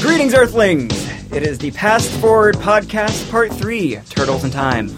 Greetings, Earthlings! It is the Past Forward Podcast, Part 3 Turtles in Time.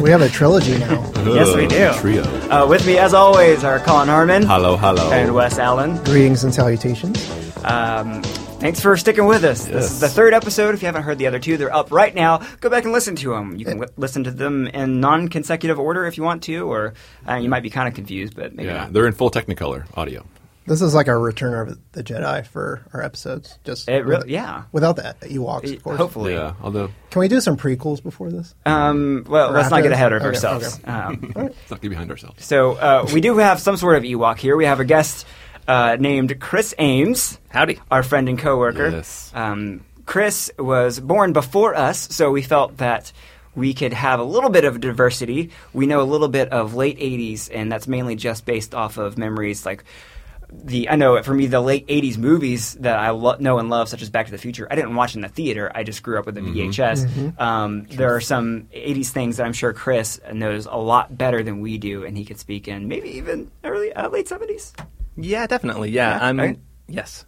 We have a trilogy now. Yes, we do. Trio. Uh, with me, as always, are Colin Harmon Hello, hello. and Wes Allen. Greetings and salutations. Um, thanks for sticking with us. This is the third episode. If you haven't heard the other two, they're up right now. Go back and listen to them. You can li- listen to them in non consecutive order if you want to, or uh, you might be kind of confused, but maybe yeah, not. they're in full Technicolor audio. This is like our Return of the Jedi for our episodes. Just It really, with- yeah. without that Ewoks, of course. Hopefully. Yeah, although Can we do some prequels before this? Um, well, Or let's not get ahead of? Okay, ourselves. okay. Um, let's not get behind ourselves. So uh, we do have some sort of Ewok here. We have a guest uh, named Chris Ames. Howdy. Our friend and coworker. Yes. Um, Chris was born before us, so we felt that we could have a little bit of diversity. We know a little bit of late '80s, and that's mainly just based off of memories like. The I know for me the late '80s movies that I lo- know and love, such as Back to the Future. I didn't watch in the theater. I just grew up with the VHS. Um, there are some '80s things that I'm sure Chris knows a lot better than we do, and he could speak in maybe even early uh, late '70s. Yeah, definitely. Yeah, Yeah, I'm. right? Yes,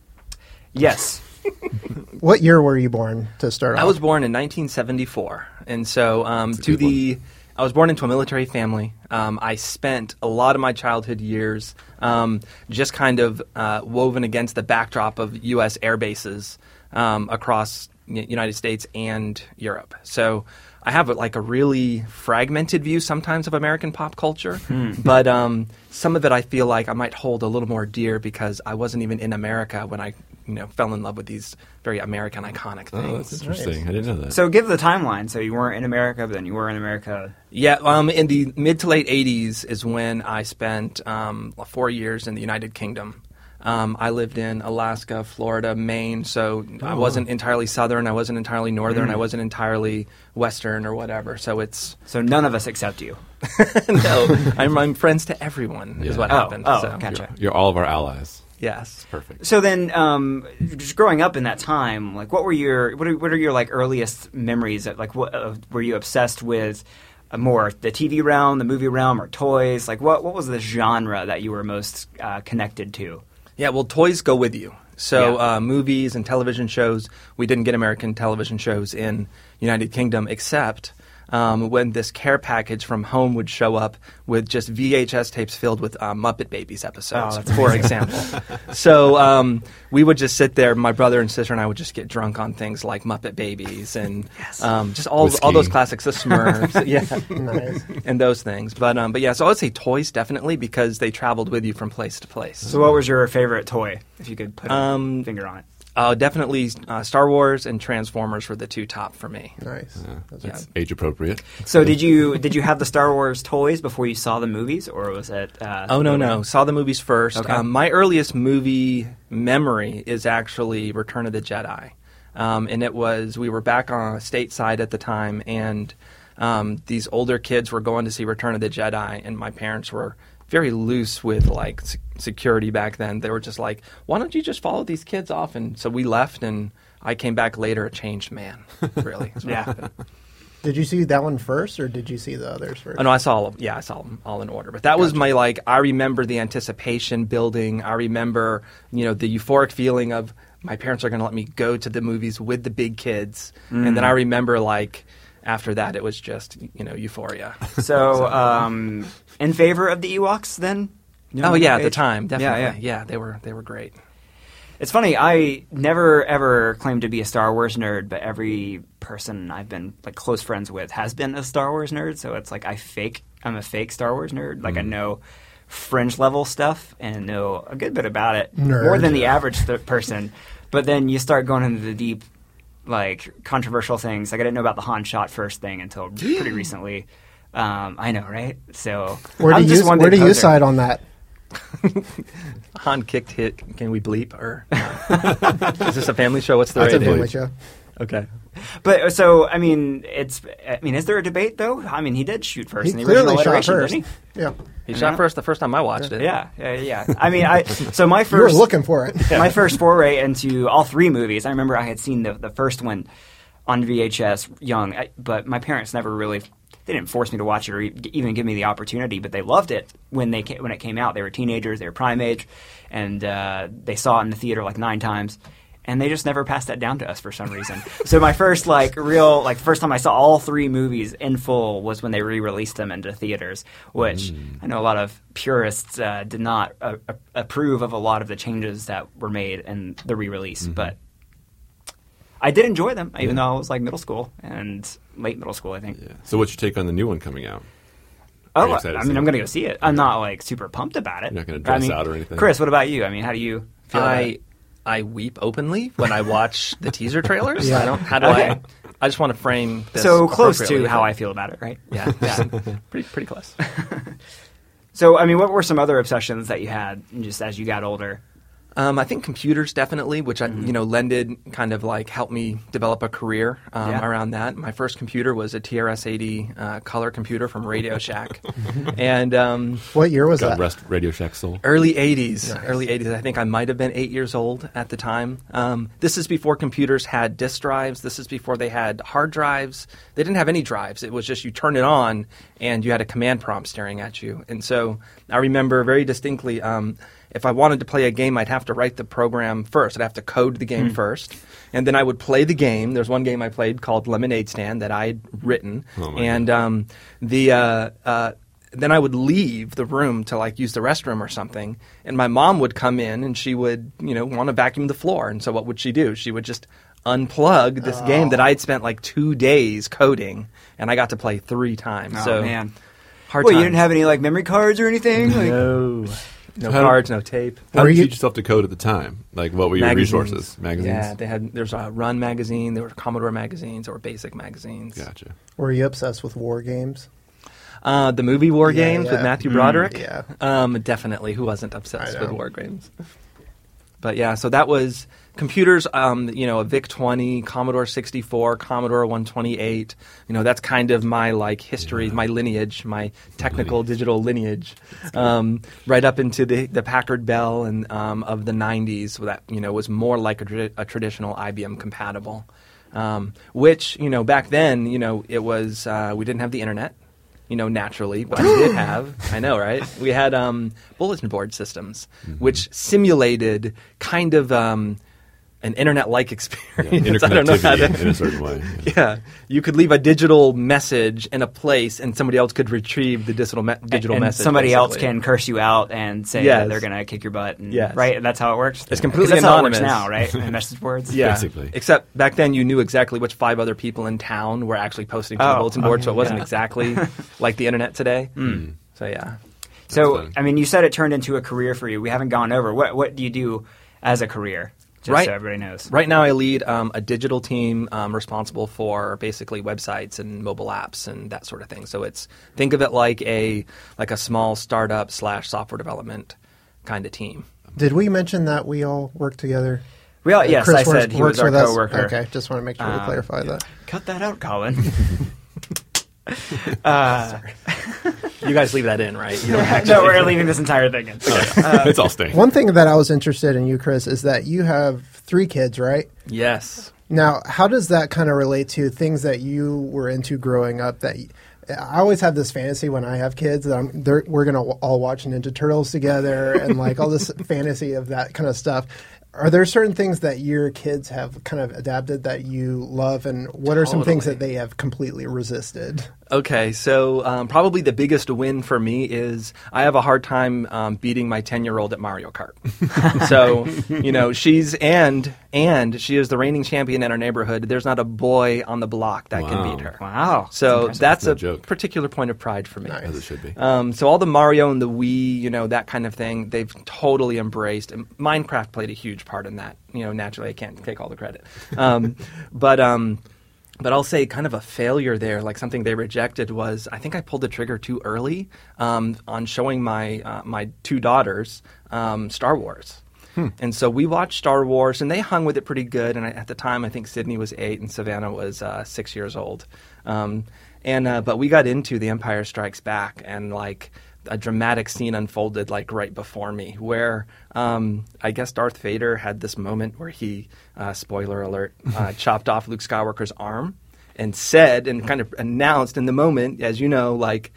Yes, What year were you born to start off? I was born in 1974, and so um, to good the. I was born into a military family. Um, I spent a lot of my childhood years um, just kind of uh, woven against the backdrop of U.S. air bases um, across the United States and Europe. So I have like a really fragmented view sometimes of American pop culture, but um, some of it I feel like I might hold a little more dear because I wasn't even in America when I, you know, fell in love with these very American iconic things. Oh, that's interesting. I didn't know that. So give the timeline. So you weren't in America, but then you were in America. Yeah, um, in the mid to late '80s is when I spent um, four years in the United Kingdom. Um, I lived in Alaska, Florida, Maine, so I wasn't entirely southern, I wasn't entirely northern, I wasn't entirely western or whatever. So it's So none of us accept you. no, I'm, I'm friends to everyone is what Oh, happened. oh, so, gotcha. you're all of our allies. Yes. Perfect. So then, um, just growing up in that time, like, what were your what are, what are your like earliest memories? Of, like, what uh, were you obsessed with? Uh, more the TV realm, the movie realm, or toys? Like, what what was the genre that you were most uh, connected to? Yeah, well, toys go with you. So Yeah. uh, movies and television shows, we didn't get American television shows in United Kingdom except um, when this care package from home would show up with just VHS tapes filled with uh, Muppet Babies episodes, Oh, for example. so um, we would just sit there. My brother and sister and I would just get drunk on things like Muppet Babies and um, just all all those classics, the Smurfs, yeah, Nice. and those things. But um, but yeah, so I would say toys definitely because they traveled with you from place to place. So, what was your favorite toy? If you could put a Um, finger on it. Uh, definitely uh, Star Wars and Transformers were the two top for me. Nice. That's age appropriate. So did you did you have the Star Wars toys before you saw the movies, or was it? Uh, Oh no no! Saw the movies first. Okay. Um, my earliest movie memory is actually Return of the Jedi, um, and it was we were back on stateside at the time, and um, these older kids were going to see Return of the Jedi, and my parents were very loose with like se- security back then. They were just like, "Why don't you just follow these kids off?" And so we left, and I came back later a changed man. Really, Yeah. Did you see that one first, or did you see the others first? Oh, no, I saw all. Of, yeah, I saw them all in order. But that was my like. I remember the anticipation building. I remember, you know, the euphoric feeling of my parents are going to let me go to the movies with the big kids, and then mm. I remember like after that it was just you know euphoria. So, um, in favor of the Ewoks, then? You know, oh yeah, at the time, Yeah, definitely. yeah. they were they were great. It's funny. I never ever claimed to be a Star Wars nerd, but every person I've been like close friends with has been a Star Wars nerd. So it's like I fake. I'm a fake Star Wars nerd. Like I know fringe level stuff and know a good bit about it, Nerd. more than the average th- person. But then you start going into the deep, like controversial things. Like I didn't know about the Han shot first thing until pretty recently. Um, I know, right? So Where I'm do just you where big do you side on that? Han kicked hit. Can we bleep or is this a family show? What's the That's a family show. Okay. But so I mean, it's. I mean, is there a debate though? I mean, he did shoot first He in the clearly shot first. didn't Yeah, He Yeah. shot first the first time I watched he? it. Yeah, yeah, yeah. I mean, I. So my you were first looking for it. my first foray into all three movies. I remember I had seen the the first one on VHS young, I, but my parents never really they didn't force me to watch it or even give me the opportunity, but they loved it when they when it came out. They were teenagers, they were prime age, and uh, they saw it in the theater like nine times and they just never passed that down to us for some reason. so my first like real like first time I saw all three movies in full was when they re-released them into theaters, which mm. I know a lot of purists uh, did not uh, approve of a lot of the changes that were made in the re-release, mm-hmm. but I did enjoy them, even yeah. though I was like middle school and late middle school, I think. Yeah. So what's your take on the new one coming out? Oh, I mean, I'm going to go see it. I'm not like super pumped about it. You're not going to dress I mean, out or anything. Chris, what about you? I mean, how do you feel? I I weep openly when I watch the teaser trailers. Yeah. I don't. How do okay. I? I just want to frame this so close to how I feel about it, right? Yeah, yeah, pretty pretty close. so, I mean, what were some other obsessions that you had just as you got older? Um, I think computers definitely, which I, mm-hmm. you know, lended kind of like helped me develop a career um, yeah. around that. My first computer was a TRS-80 uh, color computer from Radio Shack, and um, what year was God that? Rest Radio Shack soul. Early '80s. Nice. Early '80s. I think I might have been eight years old at the time. Um, this is before computers had disk drives. This is before they had hard drives. They didn't have any drives. It was just you turn it on and you had a command prompt staring at you. And so I remember very distinctly um, if I wanted to play a game, I'd have to write the program first. I'd have to code the game mm. first, and then I would play the game. There's one game I played called Lemonade Stand that I'd written, oh and um, the uh, uh, then I would leave the room to like use the restroom or something, and my mom would come in and she would you know want to vacuum the floor, and so what would she do? She would just unplug this oh. game that I had spent like two days coding, and I got to play three times. Oh so, man. Hard well, times. you didn't have any like memory cards or anything? Like, no. No how cards, no tape. How did you teach yourself to code at the time? Like, what were your magazines. resources? Magazines. Yeah, they had. There's a Run magazine. There were Commodore magazines. or Basic magazines. Gotcha. Were you obsessed with war games? Uh, the movie War yeah, Games yeah. with Matthew Broderick. Mm, yeah. Um, definitely. Who wasn't obsessed with War Games? But yeah, so that was computers, um, you know, a VIC 20, Commodore 64, Commodore 128. You know, that's kind of my like history, yeah. my lineage, my technical lineage. digital lineage, um, right up into the, the Packard Bell and um, of the 90s. That you know was more like a, a traditional IBM compatible. Um, which you know back then, you know, it was uh, we didn't have the internet you know, naturally, but we did have. I know, right? We had um, bulletin board systems, mm-hmm. which simulated kind of um, an internet-like experience. Yeah, I don't know how to. In a certain way. Yeah. yeah. you could leave a digital message in a place, and somebody else could retrieve the digital me- digital and, message. Somebody basically. else can curse you out and say yes. that they're going to kick your butt. And, yes. right. And that's how it works. It's completely that's anonymous how it now, right? Message boards. Yeah, basically. Except back then, you knew exactly which five other people in town were actually posting to oh, the bulletin board, okay, so it wasn't yeah. exactly like the internet today. Mm. So yeah. So I mean, you said it turned into a career for you. We haven't gone over what what do you do as a career? Just right, so everybody knows. Right now, I lead um, a digital team um, responsible for basically websites and mobile apps and that sort of thing. So it's think of it like a like a small startup slash software development kind of team. Did we mention that we all work together? We all, yes, Chris I said he was our coworker. Okay, just want to make sure um, we clarify that. Cut that out, Colin. uh, you guys leave that in, right? no, we're leaving this entire thing in. Uh, it's all staying. One thing that I was interested in you, Chris, is that you have three kids, right? Yes. Now, how does that kind of relate to things that you were into growing up? That I always have this fantasy when I have kids that we're going to all watch Ninja Turtles together and like all this fantasy of that kind of stuff. Are there certain things that your kids have kind of adapted that you love, and what are some things that they have completely resisted? Okay, so um, probably the biggest win for me is I have a hard time um, beating my ten-year-old at Mario Kart. so you know she's and and she is the reigning champion in our neighborhood. There's not a boy on the block that wow. can beat her. Wow! So that's, that's no a joke. particular point of pride for me. Nice. As it should be. Um, so all the Mario and the Wii, you know, that kind of thing, they've totally embraced. And Minecraft played a huge part in that. You know, naturally, I can't take all the credit, um, but. But I'll say kind of a failure there, like something they rejected was I think I pulled the trigger too early um, on showing my uh, my two daughters um, Star Wars. Hmm. And so we watched Star Wars, and they hung with it pretty good. And I, at the time, I think Sydney was eight and Savannah was uh, six years old. Um, and uh, but we got into The Empire Strikes Back, and like a dramatic scene unfolded like right before me, where um, I guess Darth Vader had this moment where he, uh, spoiler alert, uh, chopped off Luke Skywalker's arm. and said and kind of announced in the moment, as you know, like,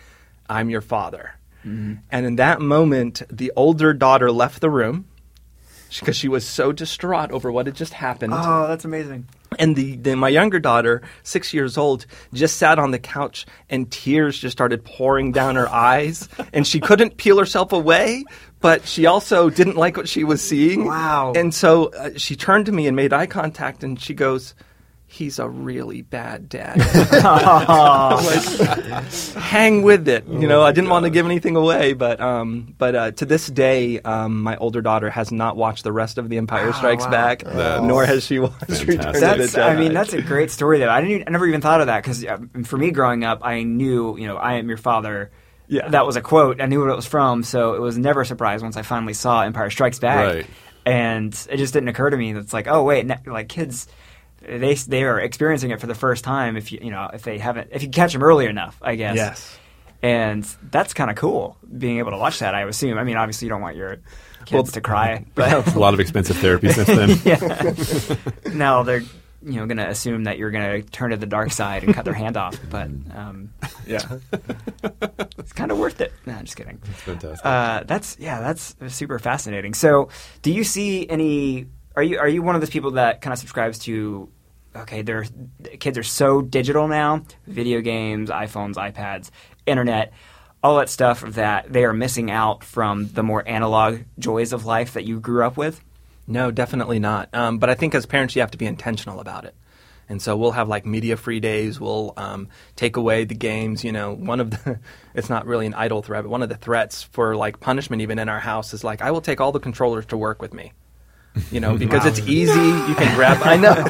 I'm your father. And in that moment, the older daughter left the room because she was so distraught over what had just happened. Oh, that's amazing. And the, the my younger daughter, six years old, just sat on the couch and tears just started pouring down her eyes, and she couldn't peel herself away. But she also didn't like what she was seeing. Wow. And so uh, she turned to me and made eye contact, and she goes, "He's a really bad dad." like, hang with it. You know, I didn't want to give anything away, but um, but uh, to this day, um, my older daughter has not watched the rest of The Empire Strikes wow. Back, That's nor has she watched fantastic. Return of the That's, I mean, that's a great story. Though I didn't, even, I never even thought of that because for me, growing up, I knew, you know, I am your father. Yeah. that was a quote. I knew what it was from, so it was never a surprise once I finally saw Empire Strikes Back. Right. And it just didn't occur to me that it's like, oh wait, ne- like kids, they they are experiencing it for the first time. If you you know if they haven't, if you catch them early enough, I guess. yes. And that's kind of cool being able to watch that. I assume. I mean, obviously, you don't want your kids Well, to cry, but a lot of expensive therapy since then. yeah. now they're you know going to assume that you're going to turn to the dark side and cut their hand off, but um, Yeah. it's kind of worth it. No, I'm just kidding. It's fantastic. Uh, that's yeah, that's super fascinating. So, do you see any? Are you are you one of those people that kind of subscribes to? Okay, their kids are so digital now: video games, iPhones, iPads, internet, all that stuff that they are missing out from the more analog joys of life that you grew up with. No, definitely not. Um, but I think as parents, you have to be intentional about it. And so we'll have like media free days. We'll um, take away the games. You know, one of the, it's not really an idle threat, but one of the threats for like punishment even in our house is like, I will take all the controllers to work with me. You know, because it's easy. You can grab, I know,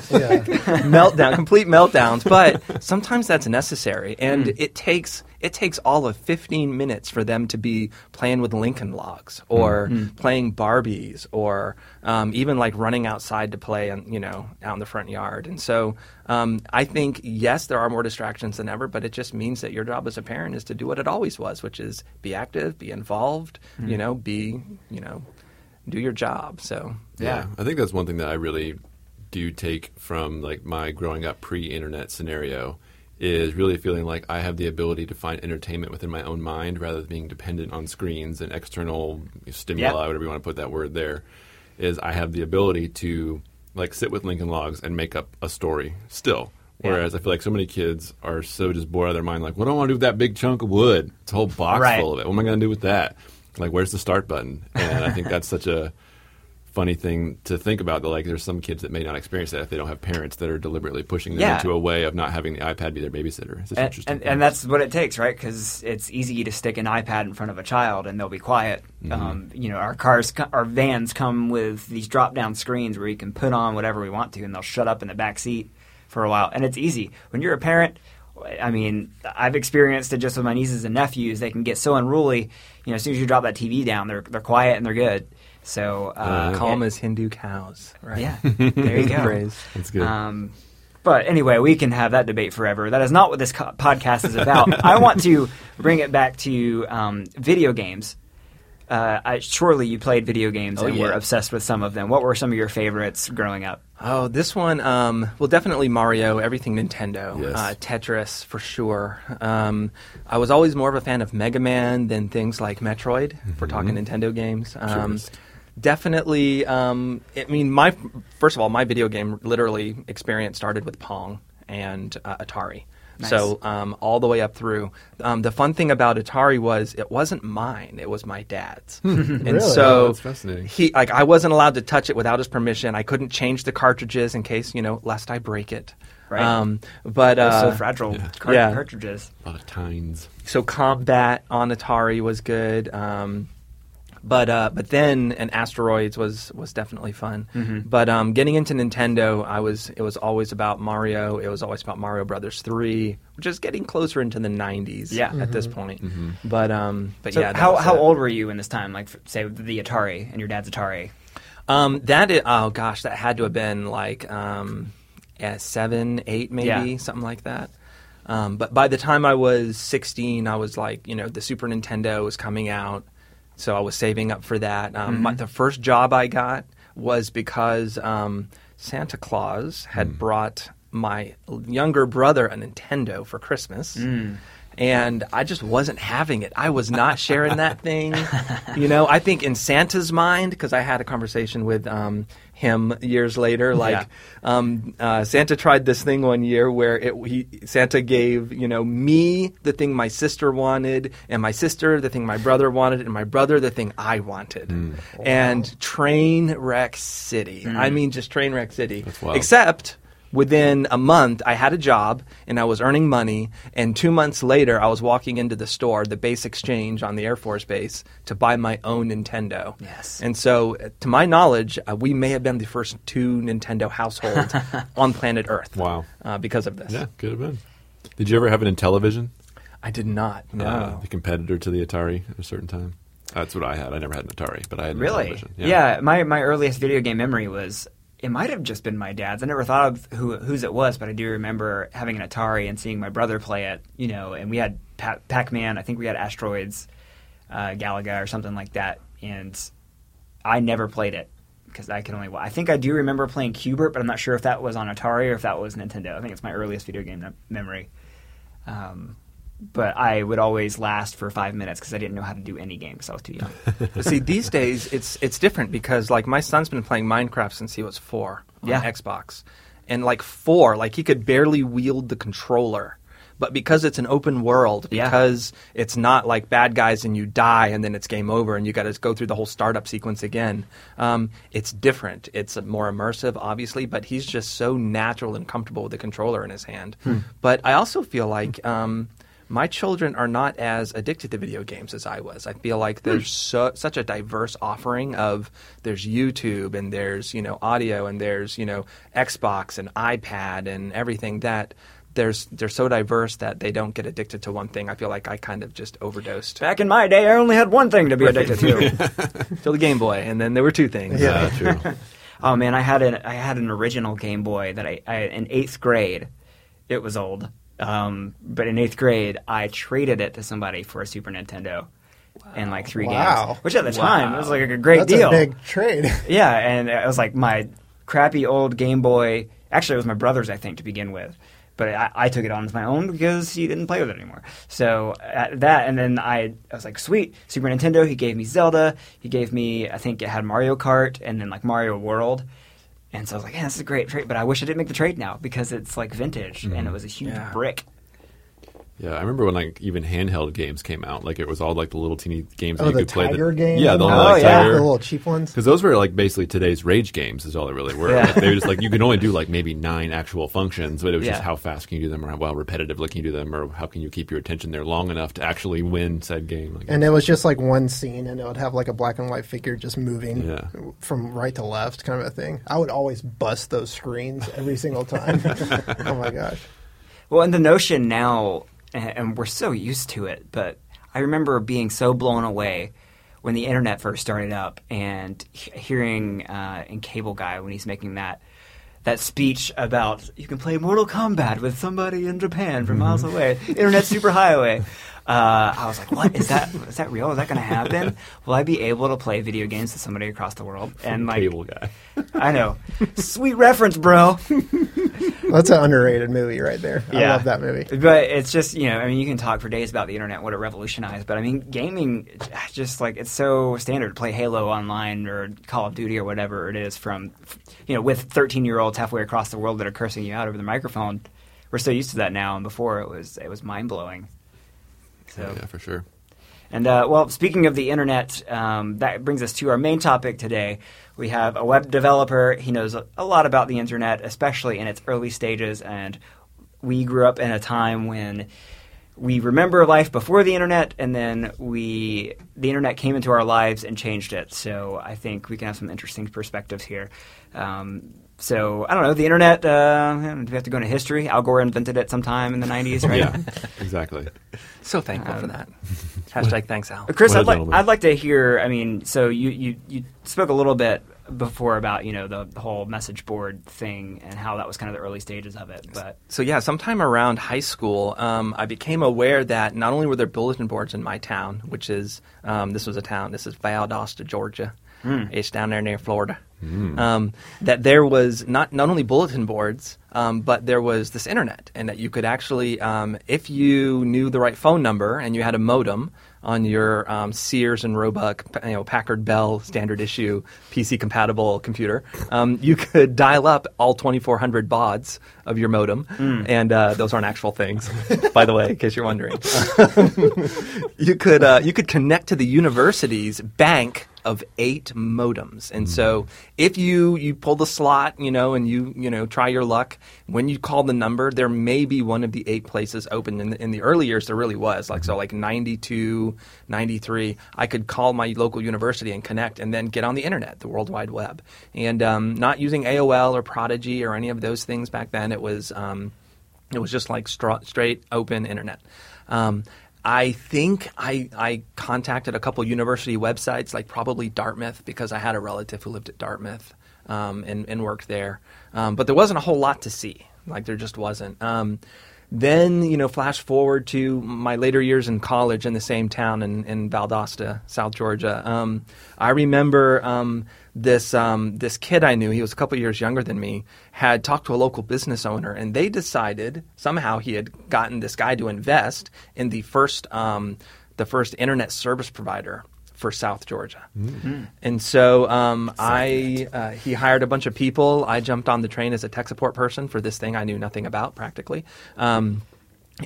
meltdown, complete meltdowns. But sometimes that's necessary. And it takes, it takes all of 15 minutes for them to be playing with Lincoln logs or playing Barbies or um, even like running outside to play, on, you know, out in the front yard. And so um, I think, yes, there are more distractions than ever, but it just means that your job as a parent is to do what it always was, which is be active, be involved, you know, be, you know, do your job. So, Yeah, I think that's one thing that I really do take from like my growing up pre-internet scenario is really feeling like I have the ability to find entertainment within my own mind rather than being dependent on screens and external stimuli, Yeah. whatever you want to put that word there. Is I have the ability to like sit with Lincoln Logs and make up a story still. Yeah. Whereas I feel like so many kids are so just bored out of their mind, like, what do I want to do with that big chunk of wood? It's a whole box Right. full of it. What am I going to do with that? Like, where's the start button? And I think that's such a funny thing to think about that like there's some kids that may not experience that if they don't have parents that are deliberately pushing them Yeah. into a way of not having the iPad be their babysitter. It's and, interesting. and, and that's what it takes, right? Because it's easy to stick an iPad in front of a child and they'll be quiet. Um, you know, our cars, our vans come with these drop-down screens where you can put on whatever we want to, and they'll shut up in the back seat for a while. And it's easy when you're a parent. I mean, I've experienced it just with my nieces and nephews. They can get so unruly. You know, as soon as you drop that TV down, they're they're quiet and they're good. So uh, calm it- as Hindu cows. Right? yeah, there you go. Phrase. That's good. Um, but anyway, we can have that debate forever. That is not what this co- podcast is about. I want to bring it back to um, video games. Uh, I, surely you played video games Oh, and yeah. were obsessed with some of them. What were some of your favorites growing up? Oh, this one, um, well, definitely Mario, everything Nintendo. Yes. Uh, Tetris, for sure. Um, I was always more of a fan of Mega Man than things like Metroid, if we're talking Nintendo games. Um, definitely, um, I mean, my first of all, my video game literally experience started with Pong and uh, Atari. Nice. So um, all the way up through. Um, the fun thing about Atari was it wasn't mine; it was my dad's. and Really? so Oh, that's fascinating. he like I wasn't allowed to touch it without his permission. I couldn't change the cartridges in case you know lest I break it. Right. Um, but Those uh, so fragile car- yeah. cartridges. a lot of tines. so combat on Atari was good. Um, but uh, but then and asteroids was was definitely fun. Mm-hmm. But um, getting into Nintendo, I was it was always about Mario. It was always about Mario Brothers three, which is getting closer into the '90s. Yeah. at this point. But um, but So yeah, how how it. old were you in this time? Like, say the Atari and your dad's Atari. Um, that is, oh gosh, that had to have been like um, yeah, seven, eight, maybe Yeah. something like that. Um, but by the time I was 16, I was like, you know, the Super Nintendo was coming out, so I was saving up for that. Um, my, the first job I got was because um, Santa Claus had brought my younger brother a Nintendo for Christmas. And I just wasn't having it. I was not sharing that thing. You know, I think in Santa's mind, because I had a conversation with um, him years later, like Yeah. um, uh, Santa tried this thing one year where it, he, Santa gave you know me the thing my sister wanted, and my sister the thing my brother wanted, and my brother the thing I wanted, and train wreck city. I mean, just train wreck city. That's wild. Except within a month, I had a job and I was earning money. And two months later, I was walking into the store, the base exchange on the Air Force Base, to buy my own Nintendo. Yes. And so, to my knowledge, uh, we may have been the first two Nintendo households on planet Earth. Wow. Uh, because of this. Yeah, could have been. Did you ever have an Intellivision? I did not. No. Uh, the competitor to the Atari at a certain time. That's what I had. I never had an Atari, but I had an Really? Intellivision. Yeah. my, my earliest video game memory was it might have just been my dad's. I never thought of who whose it was, but I do remember having an Atari and seeing my brother play it. You know, and we had pa- Pac Man. I think we had Asteroids, uh, Galaga, or something like that. And I never played it because I can only. I think I do remember playing Q*bert, but I'm not sure if that was on Atari or if that was Nintendo. I think it's my earliest video game memory. Um, but I would always last for five minutes because I didn't know how to do any game because I was too young. See, these days it's it's different because like my son's been playing Minecraft since he was four on Yeah. Xbox, and like four, like he could barely wield the controller. But because it's an open world, Yeah. because it's not like bad guys and you die and then it's game over and you got to go through the whole startup sequence again, um, it's different. It's more immersive, obviously, but he's just so natural and comfortable with the controller in his hand. But I also feel like um, my children are not as addicted to video games as I was. I feel like there's hmm. so, such a diverse offering of there's YouTube and there's you know audio and there's you know Xbox and iPad and everything that there's they're so diverse that they don't get addicted to one thing. I feel like I kind of just overdosed Back in my day, I only had one thing to be addicted to. till the Game Boy, and then there were two things. Yeah, true. oh man, I had an I had an original Game Boy that I, I in eighth grade. It was old, um, but in eighth grade, I traded it to somebody for a Super Nintendo. And like three Wow. games, which at the time was like a great That's deal. a big trade. Yeah, and it was like my crappy old Game Boy. Actually, it was my brother's, I think, to begin with. But I, I took it on as my own because he didn't play with it anymore. So that, and then I, I was like, sweet, Super Nintendo. He gave me Zelda. He gave me, I think it had Mario Kart and then like Mario World. And so I was like, yeah, this is a great trade. But I wish I didn't make the trade now because it's like vintage and mm-hmm. it was a huge Yeah. brick. Yeah, I remember when like even handheld games came out. Like it was all like the little teeny games Oh, that you the could play. Tiger that, game. Yeah, the Oh, like, yeah. Tiger. the little cheap ones. Because those were like basically today's rage games is all they really were. Yeah. Like, they were just like you can only do like maybe nine actual functions, but it was just how fast can you do them, or how well repetitively can you do them, or how can you keep your attention there long enough to actually win said game. I guess. And it was just like one scene, and it would have like a black and white figure just moving Yeah. from right to left, kind of a thing. I would always bust those screens every single time. oh my gosh! Well, and the notion now, and we're so used to it, but I remember being so blown away when the internet first started up and hearing uh, in Cable Guy when he's making that that speech about you can play Mortal Kombat with somebody in Japan from miles away, internet superhighway. Uh, I was like, "What is that? Is that real? Is that going to happen? Will I be able to play video games with somebody across the world?" And like, Cable guy. I know, sweet reference, bro. That's an underrated movie right there. I Yeah. love that movie. But it's just you know, I mean, you can talk for days about the internet, what it revolutionized. But I mean, gaming, just like it's so standard to play Halo online or Call of Duty or whatever it is from, you know, with 13 year olds halfway across the world that are cursing you out over the microphone. We're so used to that now, and before it was it was mind blowing. So Yeah, for sure. and uh, well, speaking of the internet, um, that brings us to our main topic today. We have a web developer. He knows a lot about the internet, especially in its early stages. And we grew up in a time when we remember life before the internet, and then we the internet came into our lives and changed it. So I think we can have some interesting perspectives here. Um, so I don't know the internet. Uh, do we have to go into history? Al Gore invented it sometime in the '90s, right? Yeah, exactly. So thankful for Um, that. Hashtag thanks, Al. Chris, What a I'd like—I'd like to hear. I mean, so you, you, you spoke a little bit before about you know the, the whole message board thing and how that was kind of the early stages of it. But So yeah, sometime around high school, um, I became aware that not only were there bulletin boards in my town, which is um, this was a town, this is Valdosta, Georgia. It's down there near Florida. um, that there was not not only bulletin boards, um, but there was this internet, and that you could actually, um, if you knew the right phone number and you had a modem on your um, Sears and Roebuck, you know, Packard Bell standard issue PC compatible computer, um, you could dial up all 2,400 bauds of your modem, and uh, those aren't actual things, by the way, in case you're wondering. you could uh, you could connect to the university's bank of eight modems, and so if you you pull the slot, you know, and you you know try your luck, when you call the number, there may be one of the eight places open. In the, in the early years, there really was like so, like 92, 93, I could call my local university and connect, and then get on the internet, the World Wide Web, and um, not using AOL or Prodigy or any of those things back then. It was um, it was just like stra- straight open internet. Um, I think I, I contacted a couple university websites, like probably Dartmouth, because I had a relative who lived at Dartmouth um, and, and worked there. Um, but there wasn't a whole lot to see. Like there just wasn't. Um, then, you know, flash forward to my later years in college in the same town in, in Valdosta, South Georgia. Um, I remember um, this um, this kid I knew. He was a couple years younger than me. Had talked to a local business owner, and they decided somehow he had gotten this guy to invest in the first um, the first internet service provider for South Georgia. And so um, I uh, he hired a bunch of people. I jumped on the train as a tech support person for this thing I knew nothing about practically. Um,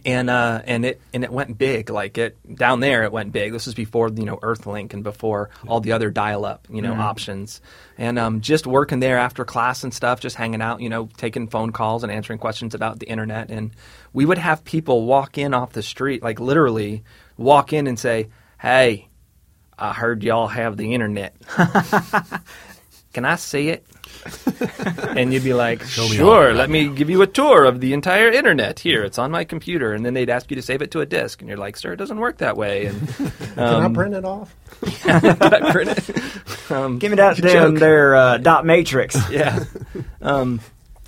and uh, and it and it went big. Like it down there, it went big. This was before you know EarthLink and before all the other dial-up you know options. And um, just working there after class and stuff, just hanging out, you know, taking phone calls and answering questions about the internet. And we would have people walk in off the street, like literally walk in and say, "Hey, I heard y'all have the internet. Can I see it?" and you'd be like, me "Sure, about let me give you a tour of the entire internet. Here, it's on my computer." And then they'd ask you to save it to a disk, and you're like, "Sir, it doesn't work that way." And Can um, I print it off? could I print it? Um, Give me that joke. damn their uh, dot matrix. yeah. Um,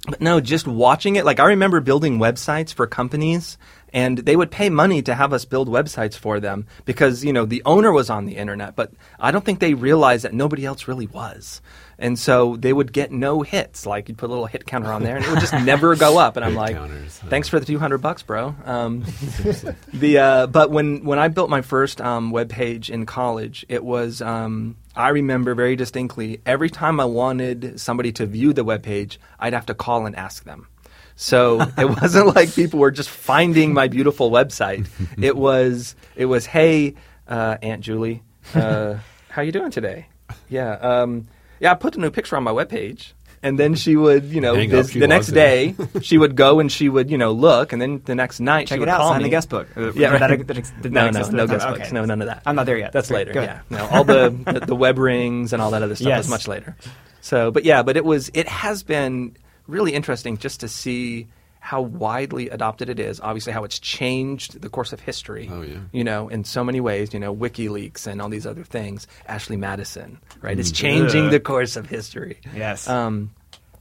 but no, just watching it. Like I remember building websites for companies, and they would pay money to have us build websites for them because you know the owner was on the internet, but I don't think they realized that nobody else really was. And so they would get no hits. Like you'd put a little hit counter on there, and it would just never go up. And I'm like, counters, huh? "Thanks for the 200 bucks, bro." Um, the uh, but when when I built my first um, web page in college, it was um, I remember very distinctly. Every time I wanted somebody to view the web page, I'd have to call and ask them. So it wasn't like people were just finding my beautiful website. It was it was hey uh, Aunt Julie, uh, how are you doing today? Yeah, um, yeah. I put a new picture on my webpage. And then she would, you know, this, the next day she would go and she would, you know, look, and then the next night Check she it would out. call Sign me. the guest book. Uh, Yeah, that- right. that no, that no, no the guest time? books, Okay. no, none of that. I'm not there yet. That's Great. later. Go Yeah, ahead. no, all the, the the web rings and all that other stuff Yes. was much later. So, but yeah, but it was it has been really interesting just to see how widely adopted it is. Obviously, how it's changed the course of history. Oh, yeah. You know, in so many ways. You know, WikiLeaks and all these other things. Ashley Madison, right? It's changing Ugh. the course of history. Yes. Um,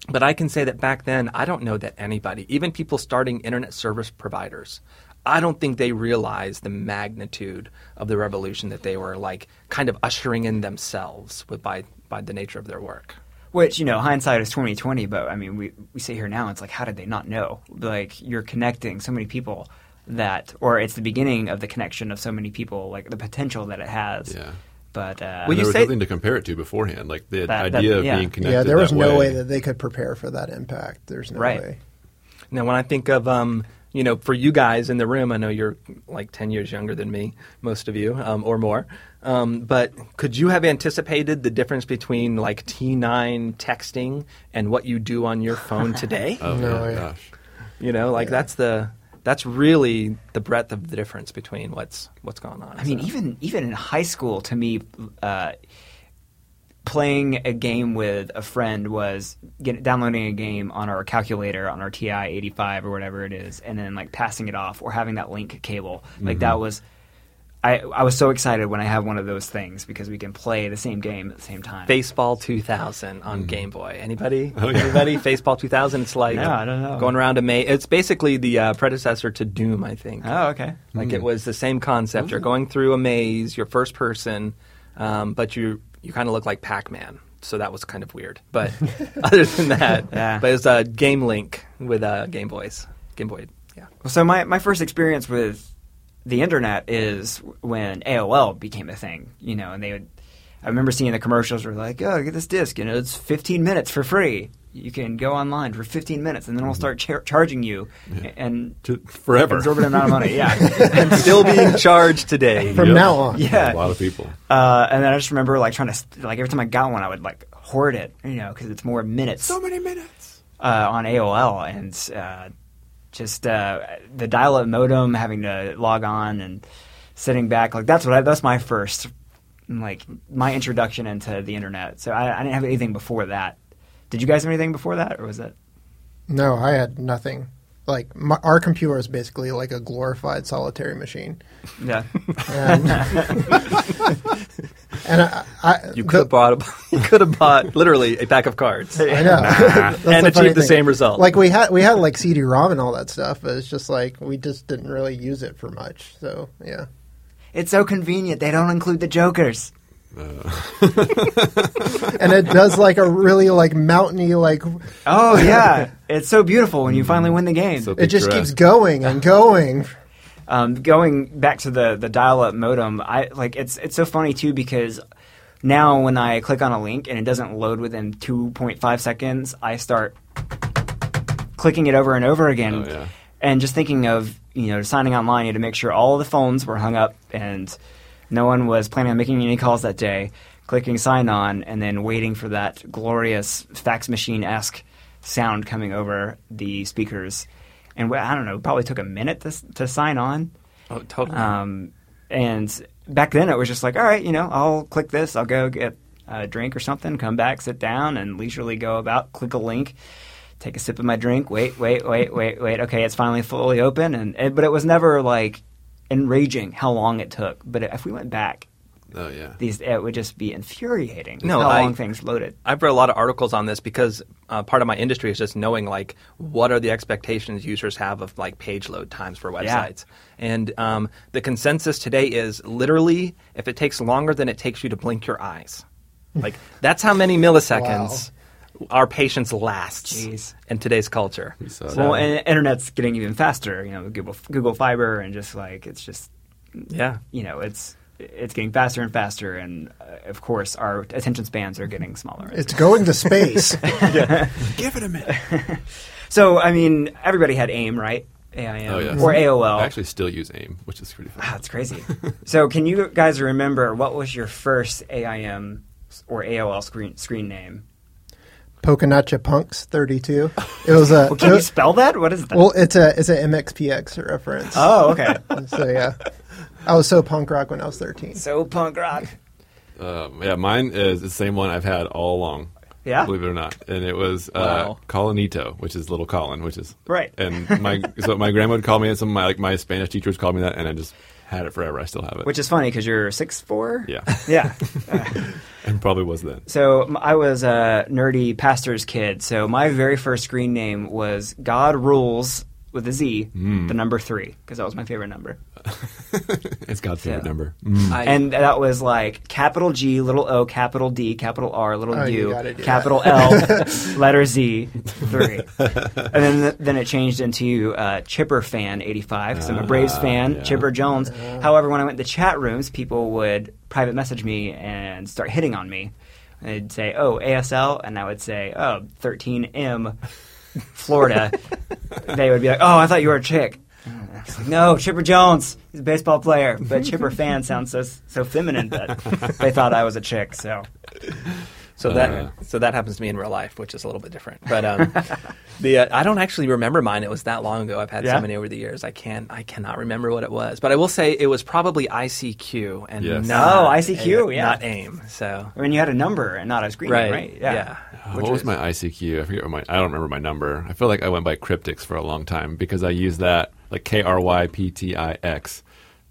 but I can say that back then, I don't know that anybody, even people starting internet service providers, I don't think they realized the magnitude of the revolution that they were like kind of ushering in themselves with by by the nature of their work. Which you know, hindsight is twenty twenty. But I mean, we we sit here now. It's like, how did they not know? Like you're connecting so many people that, or it's the beginning of the connection of so many people. Like the potential that it has. Yeah. But uh, Well, And you there was say- nothing to compare it to beforehand. Like the That- that- idea of yeah. being connected. Yeah, there was that no way way that they could prepare for that impact. There's no Right. way. Now, when I think of, um, you know, for you guys in the room, I know you're like 10 years younger than me, most of you, um, or more. Um, but could you have anticipated the difference between like T9 texting and what you do on your phone today? Oh No, yeah, yeah. gosh. You know, like that's the that's really the breadth of the difference between what's what's going on. I mean, even even in high school, to me, uh, playing a game with a friend was get, downloading a game on our calculator on our TI eighty five or whatever it is, and then like passing it off or having that link cable. Like that was. I, I was so excited when I had one of those things because we can play the same game at the same time. Faceball 2000 on Game Boy. Anybody? Oh, yeah. Anybody? Faceball 2000. It's like No, I don't know. going around a maze. It's basically the uh, predecessor to Doom, I think. Oh, okay. Like Hmm. it was the same concept. You're going through a maze. You're first person, um, but you you kind of look like Pac-Man so that was kind of weird. But other than that, Yeah. but it was uh, Game Link with uh, Game Boys, Game Boy. Yeah. So my, my first experience with the internet is when AOL became a thing, you know, and they would. I remember seeing the commercials were like, "Oh, get this disc, you know, it's 15 minutes for free. You can go online for 15 minutes, and then we'll start char- charging you, and To, forever. exorbitant amount of money." Yeah, and still being charged today. From Yep. now on. Yeah. A lot of people. uh, and then I just remember like trying to like every time I got one, I would like hoard it, you know, because it's more minutes. So many minutes. uh, on AOL and uh, just uh, the dial-up modem, having to log on and sitting back. Like that's what I, that's my first like my introduction into the internet. So I, I didn't have anything before that. Did you guys have anything before that, or was it? No, I had nothing. Like my, our computer is basically like a glorified solitary machine, Yeah, and, and I, I You could have bought a, you could have bought literally a pack of cards. I know, That's And the achieve the thing. same result. Like we had we had like CD-ROM and all that stuff, but it's just like we just didn't really use it for much. So yeah, it's so convenient. They don't include the jokers. and it does like a really like mountainy like Oh yeah, it's so beautiful when you finally win the game. So it just keeps going and going. Um, going back to the the dial-up modem, I like it's it's so funny too because now when I click on a link and it doesn't load within 2.5 seconds, I start clicking it over and over again, Oh, yeah. and just thinking of you know signing online, you had to make sure all the phones were hung up and no one was planning on making any calls that day. Clicking sign on and then waiting for that glorious fax machine esque sound coming over the speakers. And I don't know, probably took a minute to, to sign on. Oh, totally. Um, and back then it was just like, all right, you know, I'll click this, I'll go get a drink or something, come back, sit down, and leisurely go about, click a link, take a sip of my drink, wait, wait, wait, wait, wait. Okay, it's finally fully open, and it, but it was never like enraging how long it took. But if we went back, Oh yeah. these it would just be infuriating. No, how I- long things loaded. I've read a lot of articles on this because uh, part of my industry is just knowing like what are the expectations users have of like page load times for Yeah. websites. And um, the consensus today is literally if it takes longer than it takes you to blink your eyes, like that's how many milliseconds our patience lasts Jeez. in today's culture. We saw Well, and internet's getting even faster. You know, Google Google Fiber, and just like it's just Yeah. you know, it's it's getting faster and faster, and uh, of course, our attention spans are getting smaller. It's going to space. Give it a minute. So, I mean, everybody had AIM, right? AIM Oh, yes. or AOL. I actually still use AIM, which is pretty fun. Wow, that's crazy. so, can you guys remember what was your first AIM or AOL screen screen name? Pokinatcha Punks 32. It was a Well, can you spell that? What is that? well, it's a it's a MXPX reference. oh, okay. So yeah, I was so punk rock when I was 13. so punk rock. Um, yeah, mine is the same one I've had all along. Yeah? believe it or not, and it was uh, Wow. Colinito, which is little Colin, which is Right. And my so my grandma would call me, and some of my like my Spanish teachers called me that, and I just had it forever. I still have it. Which is funny because you're six four. yeah, Yeah. and probably was then. So I was a nerdy pastor's kid. So my very first screen name was God Rules with a Z, Hmm. the number three, because that was my favorite number. it's God's favorite Yeah. number. Mm. I, and that was like capital G, little O, capital D, capital R, little Oh, U, gotta do capital L, letter Z, three. and then then it changed into uh, Chipper Fan eighty five because I'm a Braves Ah, fan, yeah. Chipper Jones. However, when I went to the chat rooms, people would private message me and start hitting on me. And they'd say, "Oh, ASL," and I would say, "Oh, 13M, Florida." they would be like, "Oh, I thought you were a chick." Like, no, Chipper Jones. He's a baseball player, but Chipper fan sounds so so feminine that they thought I was a chick. So So that Uh. so that happens to me in real life, which is a little bit different. But um, the uh, I don't actually remember mine. It was that long ago. I've had Yeah? so many over the years. I can't I cannot remember what it was. But I will say it was probably ICQ and Yes. not Oh, ICQ, A- yeah. not AIM. So I mean, you had a number and not a screen name, right? yeah. Oh, Which what was is- my ICQ? I forget what my. I don't remember my number. I feel like I went by Kryptix for a long time because I used that like K R Y P T I X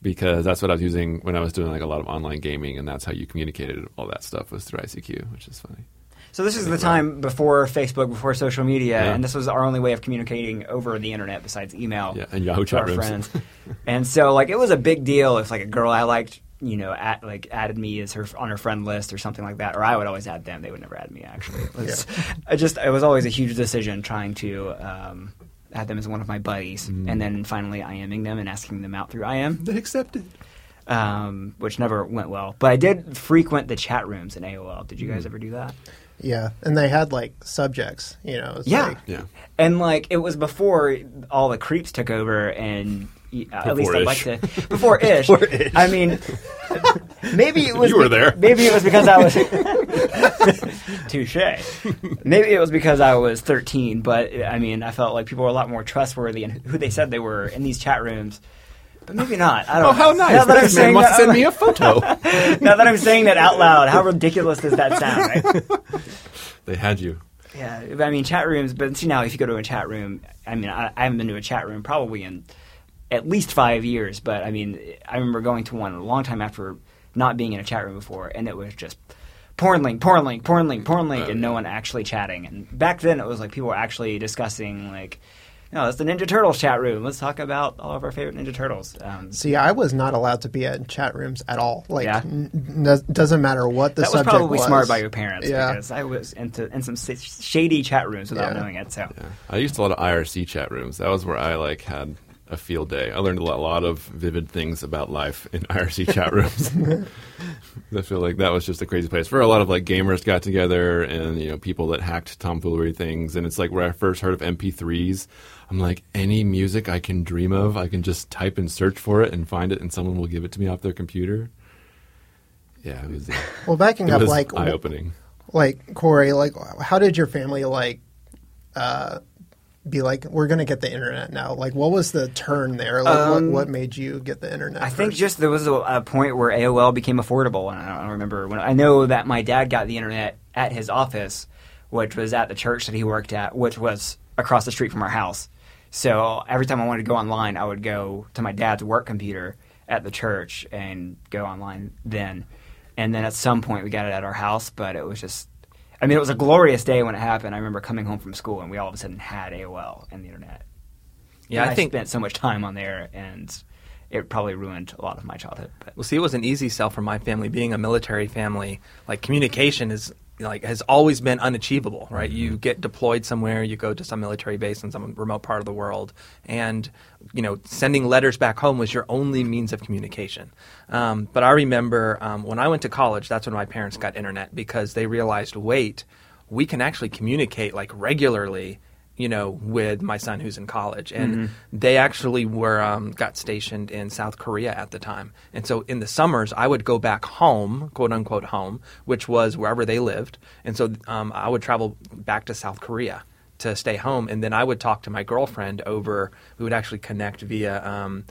because that's what I was using when I was doing like a lot of online gaming, and that's how you communicated all that stuff was through ICQ, which is funny. So this is the time before Facebook, before social media, Yeah. and this was our only way of communicating over the internet besides email. Yeah, and Yahoo chat rooms. friends. and so, like, it was a big deal if like a girl I liked you know, at, like added me as her on her friend list or something like that, or I would always add them. They would never add me. Actually, it was, I just it was always a huge decision trying to um, add them as one of my buddies, and then finally IMing them and asking them out through IM, They accepted. um, which never went well. But I did frequent the chat rooms in AOL. Did you guys ever do that? Yeah, and they had like subjects, you know. Yeah. like, Yeah. And like it was before all the creeps took over, and uh, at least I'd like to before ish. I mean, maybe it was You were there. Maybe it was because I was touche. Maybe it was because I was 13, but I mean, I felt like people were a lot more trustworthy in who they said they were in these chat rooms. But maybe not. I don't. Oh, how nice! Now that I'm This man saying wants that, to send me a photo. now that I'm saying that out loud, how ridiculous does that sound? Right? they had you. Yeah, I mean chat rooms. But see now, if you go to a chat room, I mean, I, I haven't been to a chat room probably in at least five years. But I mean, I remember going to one a long time after not being in a chat room before, and it was just porn link, porn link, porn link, porn link, Oh, and no yeah. one actually chatting. And back then, it was like people were actually discussing like. No, it's the Ninja Turtles chat room. Let's talk about all of our favorite Ninja Turtles. Um, See, I was not allowed to be in chat rooms at all. Like, Yeah. n- n- doesn't matter what the that was subject probably was. smart by your parents Yeah. because I was into in some s- shady chat rooms without Yeah. knowing it. So Yeah. I used a lot of IRC chat rooms. That was where I like had a field day. I learned a lot, a lot of vivid things about life in IRC chat rooms. I feel like that was just a crazy place where a lot of like gamers got together and you know people that hacked tomfoolery things. And it's like where I first heard of MP3s. I'm like any music I can dream of, I can just type and search for it and find it, and someone will give it to me off their computer. Yeah, it was, uh, Well, backing up, like, eye opening. like Corey, like, how did your family like uh, be like? We're gonna get the internet now. Like, what was the turn there? Like, Um, what, what made you get the internet? I think just there was a, a point where AOL became affordable, and I don't remember when. I know that my dad got the internet at his office, which was at the church that he worked at, which was across the street from our house. So every time I wanted to go online, I would go to my dad's work computer at the church and go online then. And then at some point, we got it at our house, but it was just. I mean, it was a glorious day when it happened. I remember coming home from school, and we all of a sudden had AOL and the internet. Yeah, And I think spent so much time on there, and it probably ruined a lot of my childhood. But Well, see, it was an easy sell for my family. Being a military family, like communication is like has always been unachievable, right? You get deployed somewhere, you go to some military base in some remote part of the world, and you know, sending letters back home was your only means of communication. Um, but I remember um, when I went to college, that's when my parents got internet because they realized, wait, we can actually communicate like regularly you know, with my son who's in college, and they actually were um, got stationed in South Korea at the time. And so in the summers, I would go back home, quote unquote home, which was wherever they lived. And so um, I would travel back to South Korea to stay home, and then I would talk to my girlfriend over. We would actually connect via. Um,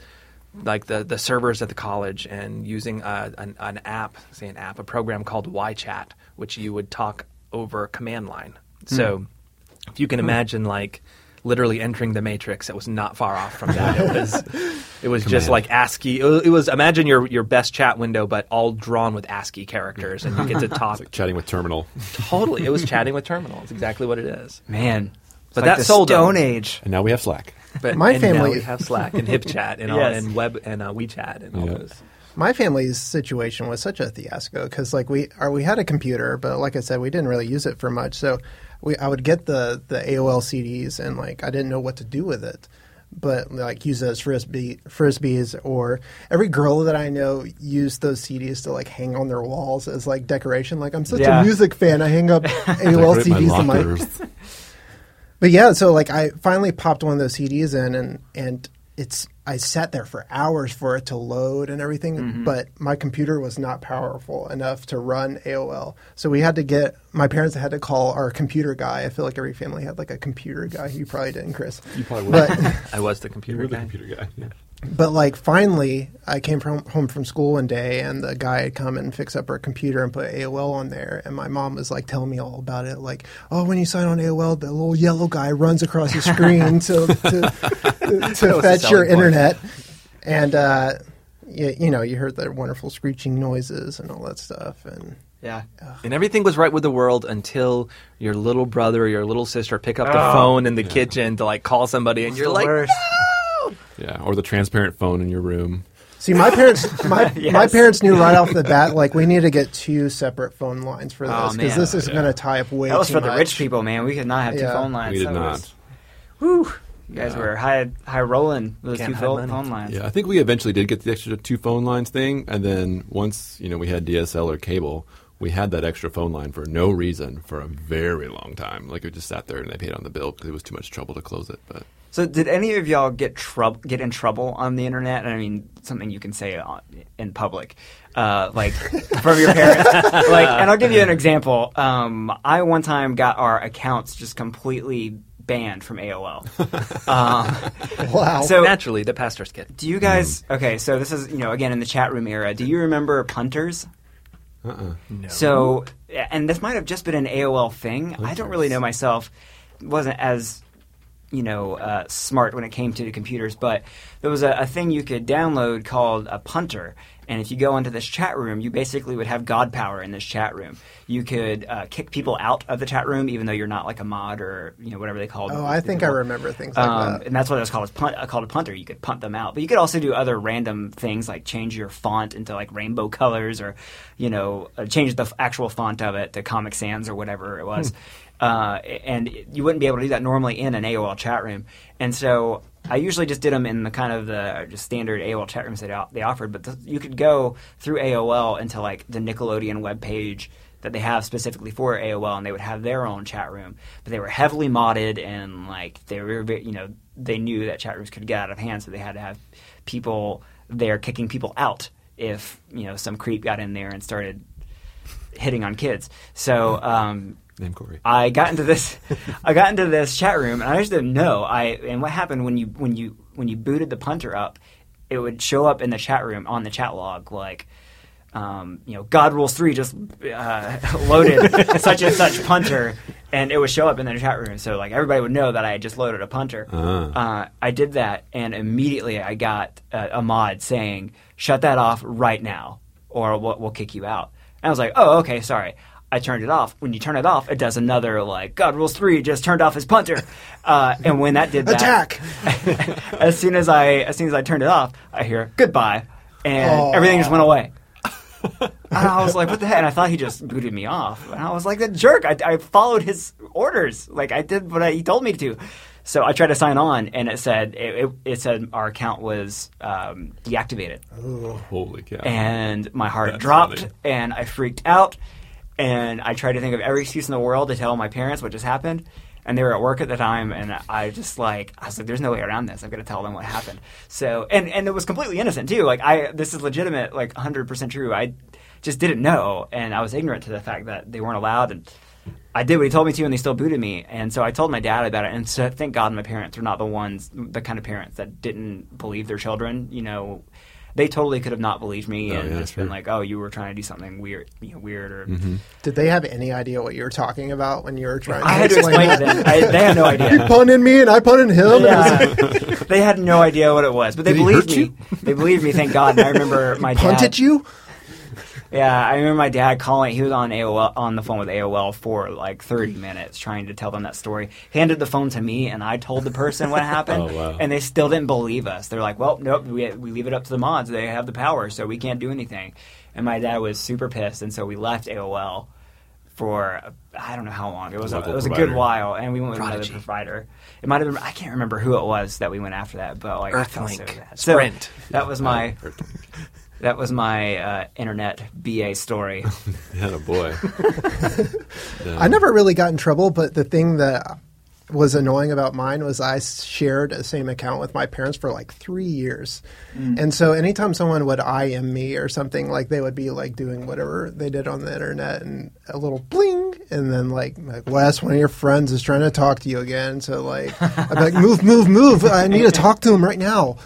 like the, the servers at the college and using uh, an, an app, say an app, a program called YChat, which you would talk over command line. So if you can imagine like literally entering the matrix it was not far off from that it was it was just Command. like ascii it was, it was imagine your your best chat window but all drawn with ascii characters and you get to talk It's like chatting with Terminal. totally it was chatting with terminal it's exactly what it is man, it's But like that the sold 'em. Stone Age. And now we have Slack. but My and now family- we have slack and hipchat and all Yes. and web and uh, wechat and all Yeah. those my family's situation was such a fiasco because like we or we had a computer, but like I said, we didn't really use it for much. So we I would get the the AOL CDs and like I didn't know what to do with it. But like use those as frisbee frisbees or every girl that I know used those CDs to like hang on their walls as like decoration. Like I'm such Yeah. a music fan, I hang up AOL CDs in my lockers. but yeah, so like I finally popped one of those CDs in, and and it's I sat there for hours for it to load and everything, Mm-hmm. but my computer was not powerful enough to run AOL. So we had to get my parents had to call our computer guy. I feel like every family had like a computer guy. You probably didn't, Chris. You probably would. But i was the You computer were the computer guy. Yeah. But like finally, I came from home from school one day, and the guy had come and fix up our computer and put AOL on there. And my mom was like telling me all about it, like, oh, when you sign on AOL, the little yellow guy runs across the screen to to, to fetch your point. internet. And uh, you, you know, you heard the wonderful screeching noises and all that stuff, and Yeah. And everything was right with the world until your little brother or your little sister pick up the Oh. phone in the kitchen to like call somebody, and you're like, worst. Yeah, or the transparent phone in your room. See, my parents, my Yes. my parents knew right off the bat, like we need to get two separate phone lines for Oh, this because man. this is Yeah. going to tie up way That was too for the rich people, man. We could not have two phone lines. We did That not. was- whew. You guys Yeah. were high high rolling with those Can't two phone, phone lines. Yeah, I think we eventually did get the extra two phone lines thing, and then once you know we had DSL or cable, we had that extra phone line for no reason for a very long time. Like we just sat there and they paid on the bill because it was too much trouble to close it. But So, did any of y'all get trouble get in trouble on the internet? I mean, something you can say on, in public, uh, like from your parents. like, and I'll give you an example. Um, I one time got our accounts just completely banned from AOL. um, Wow. So- Naturally, the pastor's kid. do you guys? Okay, so this is you know again in the chat room era. Do you remember punters? Uh-uh. No. So, and this might have just been an AOL thing. I don't really know myself. wasn't as you know uh, smart when it came to computers, but there was a, a thing you could download called a punter. And if you go into this chat room, you basically would have god power in this chat room. You could uh, kick people out of the chat room, even though you're not like a mod or you know whatever they call. oh, I think I remember things like Um, that. and that's what it was called. It's punt, uh, called a punter. You could punt them out, but you could also do other random things like change your font into like rainbow colors, or you know, uh, change the f- actual font of it to Comic Sans or whatever it was. uh, and you wouldn't be able to do that normally in an AOL chat room. And so I usually just did them in the kind of the just standard AOL chat rooms that they offered. But th- you could go through AOL into like the Nickelodeon web page that they have specifically for AOL, and they would have their own chat room. But they were heavily modded, and like they were, you know, they knew that chat rooms could get out of hand, so they had to have people there kicking people out if you know some creep got in there and started hitting on kids. So. Um, Name Corey. I got into this I got into this chat room and I just didn't know. I and what happened when you when you when you booted the punter up, it would show up in the chat room on the chat log like um, you know, God Rules Three just uh, loaded such and such punter, and it would show up in the chat room. So like everybody would know that I had just loaded a punter. Ah. Uh, I did that, and immediately I got uh, a mod saying, "Shut that off right now, or we'll, we'll kick you out." And I was like, "Oh, okay, sorry." I turned it off. When you turn it off, it does another like God Rules Three just turned off his punter, uh, and when that did that, Attack! as soon as I as soon as I turned it off, I hear goodbye, and Aw. everything just went away. and I was like, "What the heck?" And I thought he just booted me off, and I was like, that jerk!" I, I followed his orders, like I did what I, he told me to. So I tried to sign on, and it said it, it, it said our account was um, deactivated, Holy cow! and my heart That's dropped, funny. and I freaked out, and I tried to think of every excuse in the world to tell my parents what just happened. And they were at work at the time, and I just like I was like, "There's no way around this. I'm going to tell them what happened." So, and and it was completely innocent too. Like I, this is legitimate, like 100 percent true. I just didn't know, and I was ignorant to the fact that they weren't allowed. And I did what he told me to, and they still booted me. And so I told my dad about it. And so thank God my parents are not the ones, the kind of parents that didn't believe their children. You know, they totally could have not believed me Oh, and yeah, just been like, "Oh, you were trying to do something weird, you know, weird." Or mm-hmm. Did they have any idea what you were talking about when you were trying I had to explain to them. I, they had no You idea. punted me and I punted him. Yeah. they had no idea what it was, but they Did he believed hurt me. you? They believed me. Thank God. And I remember my dad. Punted you? Yeah, I remember my dad calling. He was on AOL on the phone with AOL for like 30 minutes trying to tell them that story. Handed the phone to me, and I told the person what happened, Oh, wow. and they still didn't believe us. They're like, "Well, nope, we we leave it up to the mods. They have the power, so we can't do anything." And my dad was super pissed, and so we left AOL for I don't know how long. It was a, it was a good while, and we went with Prodigy. another provider. It might have been I can't remember who it was that we went after that, but like so Earthlink. So Sprint. that was my. that was my uh, internet BA story. Yeah, a boy. Yeah. I never really got in trouble, but the thing that was annoying about mine was I shared the same account with my parents for like three years. And so anytime someone would IM me or something, like they would be like doing whatever they did on the internet and a little bling. And then like, like Wes, one of your friends is trying to talk to you again. So like, I'd be like, move, move, move. I need to talk to him right now.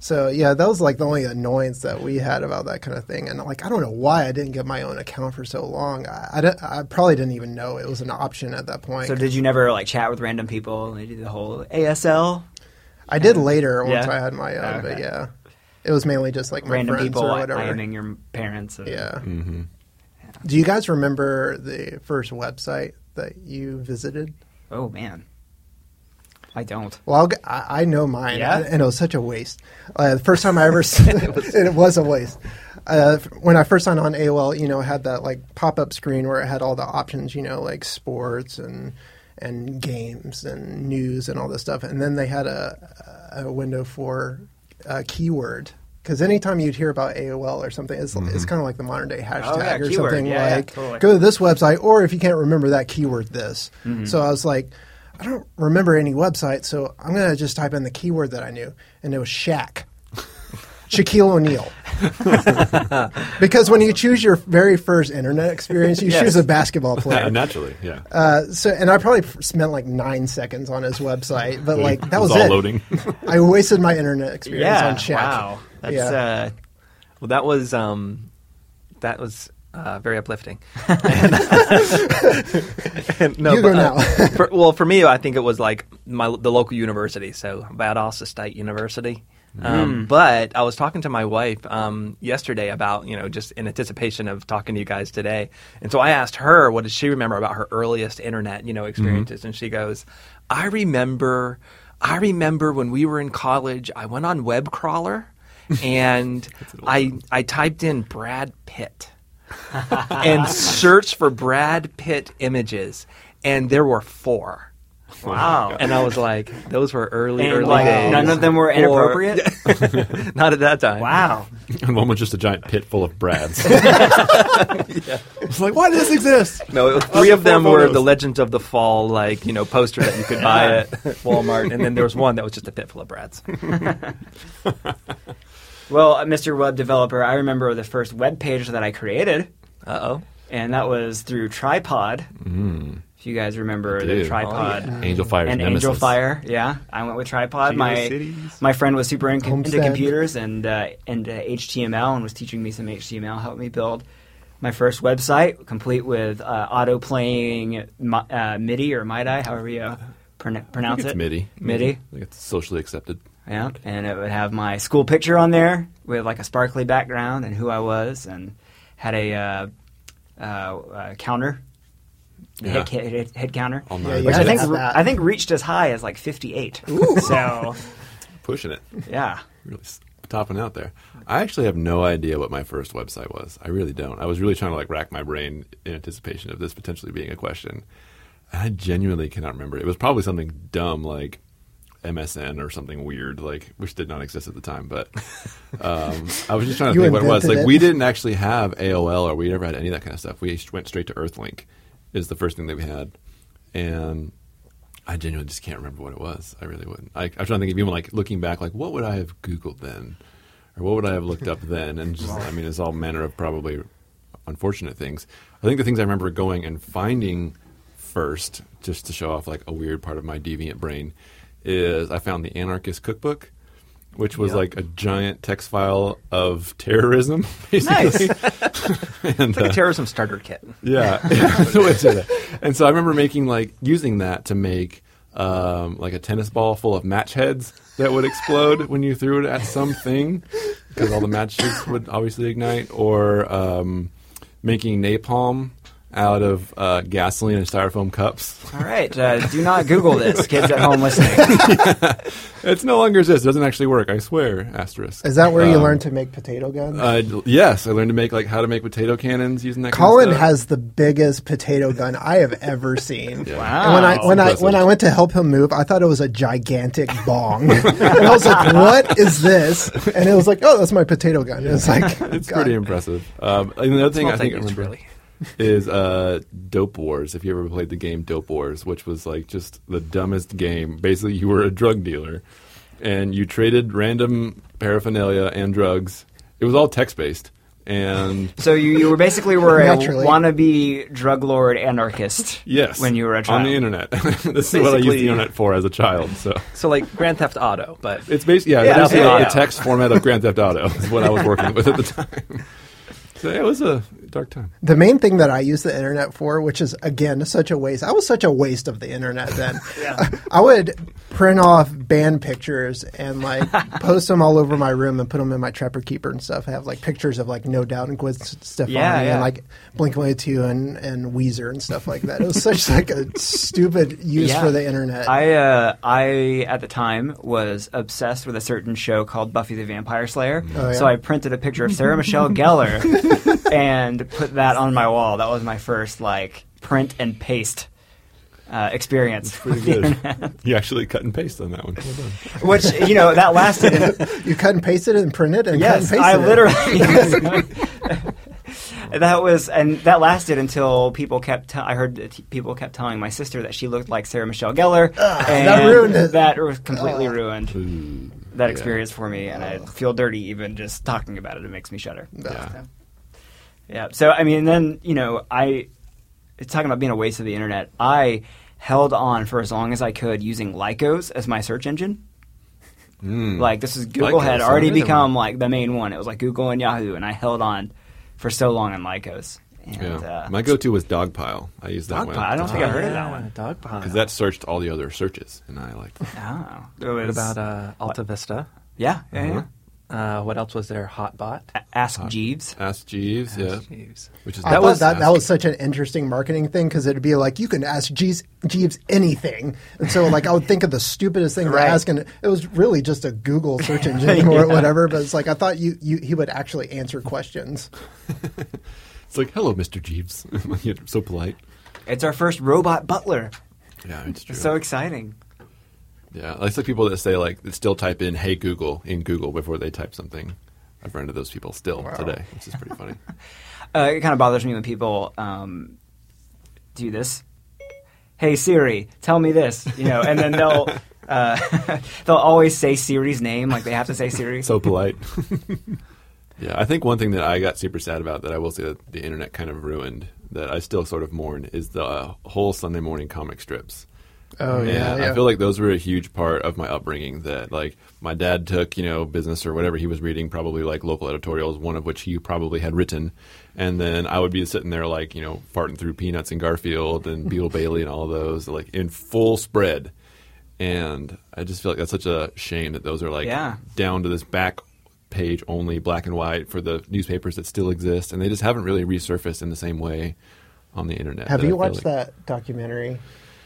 So yeah, that was like the only annoyance that we had about that kind of thing. And like, I don't know why I didn't get my own account for so long. I, I, I probably didn't even know it was an option at that point. So did you never like chat with random people? They did the whole ASL. I did later once Yeah? I had my own, but yeah, it was mainly just like my random people or whatever. IMing your parents. and- yeah. hmm Do you guys remember the first website that you visited? Oh man. I don't. Well, I'll, g- I I know mine, Yeah? and it was such a waste. Uh, the first time I ever, s- it was a waste. Uh, when I first signed on AOL, you know, it had that like pop up screen where it had all the options, you know, like sports and and games and news and all this stuff, and then they had a, a window for a keyword. Because anytime you'd hear about AOL or something, it's, it's kind of like the modern day hashtag Oh, yeah, or keyword. something Yeah, yeah, like totally. go to this website, or if you can't remember that keyword, this. So I was like, I don't remember any website, so I'm gonna just type in the keyword that I knew, and it was Shaq, Shaquille O'Neal. because when you choose your very first internet experience, you Yes. choose a basketball player. Naturally, yeah. Uh, so, and I probably spent like nine seconds on his website, but like that It was, was all it. loading. I wasted my internet experience Yeah. on Shaq. Wow. That's Yeah. uh, Well, that was um, that was uh, very uplifting. And- no, You go but, uh, now. for, well, for me, I think it was like my the local university, so Valdosta State University. Um, But I was talking to my wife um, yesterday about you know just in anticipation of talking to you guys today, and so I asked her what does she remember about her earliest internet you know experiences, and she goes, "I remember, I remember when we were in college, I went on web crawler." and I I typed in Brad Pitt and search for Brad Pitt images, and there were four. wow. And I was like, those were early, And, early like, days. none of them were inappropriate? Not at that time. wow. And one was just a giant pit full of Brads. It's like, why does this exist? No, it was, three of four them were the Legends of the Fall, like you know, poster that you could buy at Walmart, and then there was one that was just a pit full of Brads. Well, uh, Mr. Web Developer, I remember the first web page that I created, Uh oh. and that was through Tripod. If you guys remember the. Tripod. Oh, yeah. Angel Fire, and nemesis. Angel Fire, yeah, I went with Tripod. Geo My Cities. my friend was super in, into computers and uh, and uh, HTML and was teaching me some HTML, helped me build my first website, complete with uh, auto playing uh, MIDI or MIDI, however you pron- I pronounce think it's it. MIDI. MIDI. I think it's socially accepted. Yeah, and it would have my school picture on there with like a sparkly background and who I was, and had a uh, uh, uh, counter, Yeah. head, head, head counter, All Yeah, night. you which I think. I think reached as high as like 58. So pushing it. yeah, really topping out there. I actually have no idea what my first website was. I really don't. I was really trying to like rack my brain in anticipation of this potentially being a question. I genuinely cannot remember. It was probably something dumb like MSN or something weird, like which did not exist at the time. But um, I was just trying to think what it was. Like it. we didn't actually have AOL or we never had any of that kind of stuff. We went straight to Earthlink. Is the first thing that we had, and I genuinely just can't remember what it was. I really wouldn't. I, I'm trying to think of even like looking back, like what would I have Googled then, or what would I have looked up then? And just, I mean, it's all manner of probably unfortunate things. I think the things I remember going and finding first, just to show off like a weird part of my deviant brain, is I found the Anarchist Cookbook. Which was like a giant text file of terrorism, basically. and, Like uh, a terrorism starter kit. yeah, that's the way to say that. And so I remember making like using that to make um, like a tennis ball full of match heads that would explode when you threw it at something because all the matches would obviously ignite, or um, making napalm out of uh, gasoline and styrofoam cups. all right. Uh, do not Google this, kids at home listening. It's no longer exists. It doesn't actually work. I swear. Asterisk. Is that where you Um, learned to make potato guns? Uh, yes, I learned to make like how to make potato cannons using that. Colin kind of has the biggest potato gun I have ever seen. Yeah. Wow. And when I when I when I went to help him move, I thought it was a gigantic bong, and I was like, "What is this?" And it was like, "Oh, that's my potato gun." It was like, It's God. pretty impressive. Um, and the other thing Small I think I remember really. is uh, Dope Wars. If you ever played the game Dope Wars, which was like just the dumbest game. Basically, you were a drug dealer, and you traded random paraphernalia and drugs. It was all text based, and So you, you were basically were a Naturally. wannabe drug lord anarchist. yes, when you were a child on the internet. this is what I used Basically- the internet for as a child. So So like Grand Theft Auto, but it's basically yeah, Yeah, it's basically yeah, the text format of Grand Theft Auto is what I was working with at the time. So yeah, it was a dark time. The main thing that I use the internet for, which is again such a waste. I was such a waste of the internet then. Yeah. I would print off band pictures and like post them all over my room and put them in my Trapper Keeper and stuff. I have like pictures of like No Doubt and Gwen Stefani Yeah, yeah. and like Blink One Eighty Two and and Weezer and stuff like that. It was such like a stupid use Yeah. for the internet. I uh, I at the time was obsessed with a certain show called Buffy the Vampire Slayer. Oh, yeah? So I printed a picture of Sarah Michelle Gellar and put that on my wall. That was my first like print and paste uh, experience. Pretty good. you actually cut and paste on that one. Well done. Which you know that lasted. you cut and pasted it and printed and yes, cut and I pasted it. literally. that was and that lasted until people kept. T- I heard that t- people kept telling my sister that she looked like Sarah Michelle Gellar. Ah, and that ruined it. That was completely ah. ruined Ooh. that Yeah. experience for me, and I ah. feel dirty even just talking about it. It makes me shudder. Yeah. Yeah. So I mean, then you know, I it's talking about being a waste of the internet. I held on for as long as I could using Lycos as my search engine. Mm. Like this is Google Lycos, had already become them. like the main one. It was like Google and Yahoo, and I held on for so long on Lycos. And, Yeah. uh, My go-to was Dogpile. I used that Dogpile, one. I don't think I heard of that one. Dogpile. because that searched all the other searches, and I liked it. oh, it What about uh, Alta Vista? yeah, yeah, yeah. Uh, what else was there? Hotbot. A- Ask Jeeves. Ask Jeeves, yeah, Jeeves. which is I That was- that, that was such an interesting marketing thing because it'd be like you can ask Jeeves, Jeeves anything, and so like I would think of the stupidest thing Right. to ask, and it was really just a Google search engine or whatever. But it's like I thought you, you he would actually answer questions. It's like, hello, Mr. Jeeves. So polite. It's our first robot butler. Yeah, it's true. It's so exciting. Yeah, it's like people that say like that still type in "Hey Google" in Google before they type something. I've run into those people still Wow. today, which is pretty funny. Uh, it kind of bothers me when people um, do this. Hey Siri, tell me this. You know, and then they'll uh, they'll always say Siri's name, like they have to say Siri. so polite. yeah, I think one thing that I got super sad about that I will say that the internet kind of ruined that I still sort of mourn is the uh, whole Sunday morning comic strips. Oh yeah, yeah. I feel like those were a huge part of my upbringing. That like my dad took, you know, business or whatever he was reading, probably like local editorials, one of which he probably had written, and then I would be sitting there like you know farting through Peanuts and Garfield and Beetle Bailey and all of those like in full spread, and I just feel like that's such a shame that those are like Yeah. down to this back page only black and white for the newspapers that still exist, and they just haven't really resurfaced in the same way on the internet. Have that I you watched like- that documentary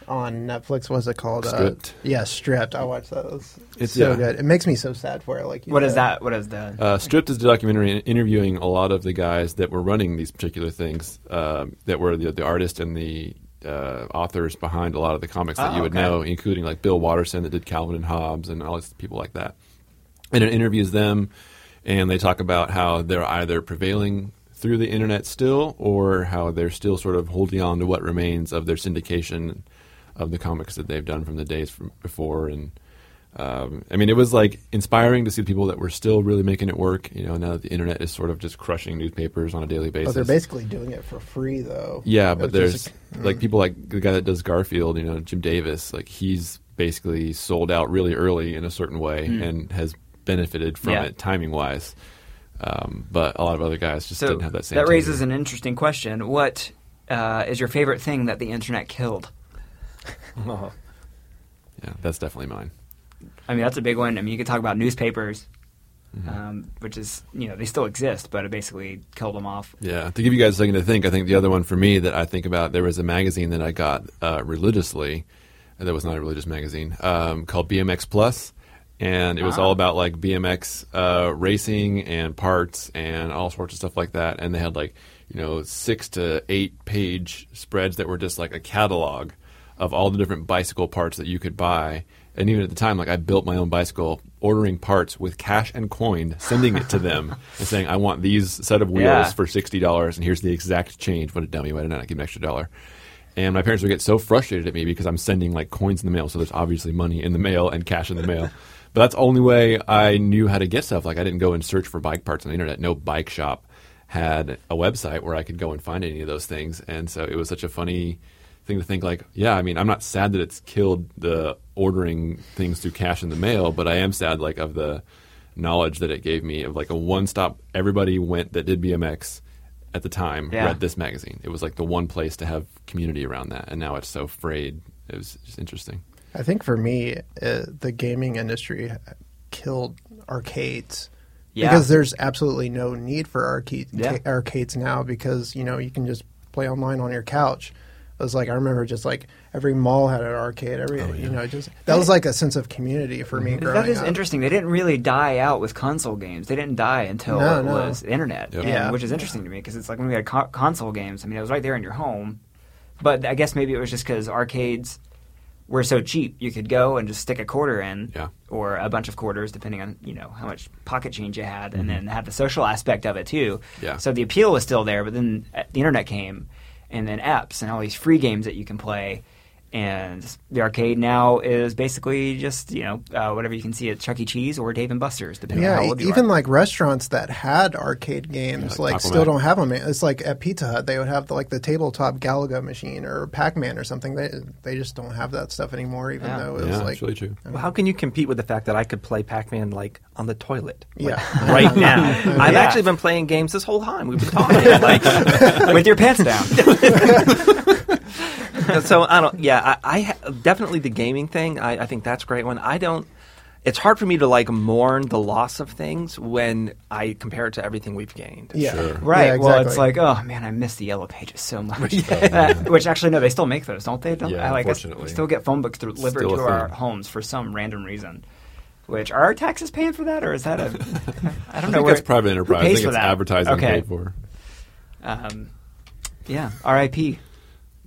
on Netflix? What's it called? Stripped? Uh, yeah, Stripped. I watched those. It's It's- so yeah. good. It makes me so sad for it. Like you What is said. that? What is that? Uh, Stripped is a documentary interviewing a lot of the guys that were running these particular things, um, that were the, the artists and the uh, authors behind a lot of the comics that Oh, you would okay. know, including like Bill Watterson that did Calvin and Hobbes and all these people like that. And it interviews them, and they talk about how they're either prevailing through the internet still, or how they're still sort of holding on to what remains of their syndication of the comics that they've done from the days from before and um, I mean, it was like inspiring to see people that were still really making it work. You know, now that the internet is sort of just crushing newspapers on a daily Oh, basis. they're basically doing it for free though. yeah, but It's there's just- like people like the guy that does Garfield. You know, Jim Davis. Like he's basically sold out really early in a certain way and has benefited from Yeah. it timing wise. Um, but a lot of other guys just so didn't have that same. that raises tenure. an interesting question. What uh, is your favorite thing that the internet killed? Oh. Yeah, that's definitely mine. I mean, that's a big one. I mean, you could talk about newspapers, Mm-hmm. um, which is you know they still exist, but it basically killed them off. Yeah, to give you guys a second to think, I think the other one for me that I think about, there was a magazine that I got uh, religiously, and that was not a religious magazine, um, called BMX Plus, and it was Ah. all about like BMX uh, racing and parts and all sorts of stuff like that. And they had like you know six to eight page spreads that were just like a catalog of all the different bicycle parts that you could buy. And even at the time, like I built my own bicycle, ordering parts with cash and coin, sending it to them, and saying, "I want these set of wheels Yeah. for sixty dollars, and here's the exact change." What a dummy! Why did I not give an extra dollar? And my parents would get so frustrated at me because I'm sending like coins in the mail, so there's obviously money in the mail and cash in the mail. But that's the only way I knew how to get stuff. Like I didn't go and search for bike parts on the internet. No bike shop had a website where I could go and find any of those things, and so it was such a funny thing to think like, yeah, I mean, I'm not sad that it's killed the ordering things through cash in the mail, but I am sad like of the knowledge that it gave me of like a one stop. Everybody went that did BMX, at the time Yeah. read this magazine. It was like the one place to have community around that, and now it's so frayed. It was just interesting. I think for me, uh, the gaming industry killed arcades. Yeah. Because there's absolutely no need for arcade, Yeah. ca- arcades now because, you know, you can just play online on your couch. It was like, I remember just like every mall had an arcade. Every, you know, just that was like a sense of community for me growing That is up. interesting. They didn't really die out with console games. They didn't die until No, it no. was the internet, Yep. and- Yeah. which is interesting to me because it's like when we had co- console games. I mean, it was right there in your home, but I guess maybe it was just because arcades were so cheap. You could go and just stick a quarter in, Yeah. or a bunch of quarters, depending on you know how much pocket change you had, and Mm-hmm. then have the social aspect of it too. Yeah. So the appeal was still there, but then uh, the internet came, and then apps and all these free games that you can play. And the arcade now is basically just you know uh, whatever you can see at Chuck E. Cheese or Dave and Buster's, depending on Yeah, how e- old you even are. like restaurants that had arcade games, like like still don't have them. It's like at Pizza Hut, they would have the, like the tabletop Galaga machine or Pac Man or something. They they just don't have that stuff anymore. Even Yeah. though it yeah, was like it's really true. Well, how can you compete with the fact that I could play Pac-Man like on the toilet? like, Yeah. right now. I've actually been playing games this whole time. We've been talking. like, with your pants down. so I don't. Yeah, I, I definitely the gaming thing. I, I think that's a great one. I don't. It's hard for me to like mourn the loss of things when I compare it to everything we've gained. yeah, Sure. Right. Yeah, Well, it's like, oh man, I miss the yellow pages so much. Uh, which actually, no, they still make those, don't they? Don't, Yeah, I like us- unfortunately. we still get phone books delivered to our homes for some random reason. Which are our taxes paying for that, or is that a? I don't I know. think where- that's private who enterprise. I think for it's that? advertising Okay. paid for. Um, yeah. R.I.P.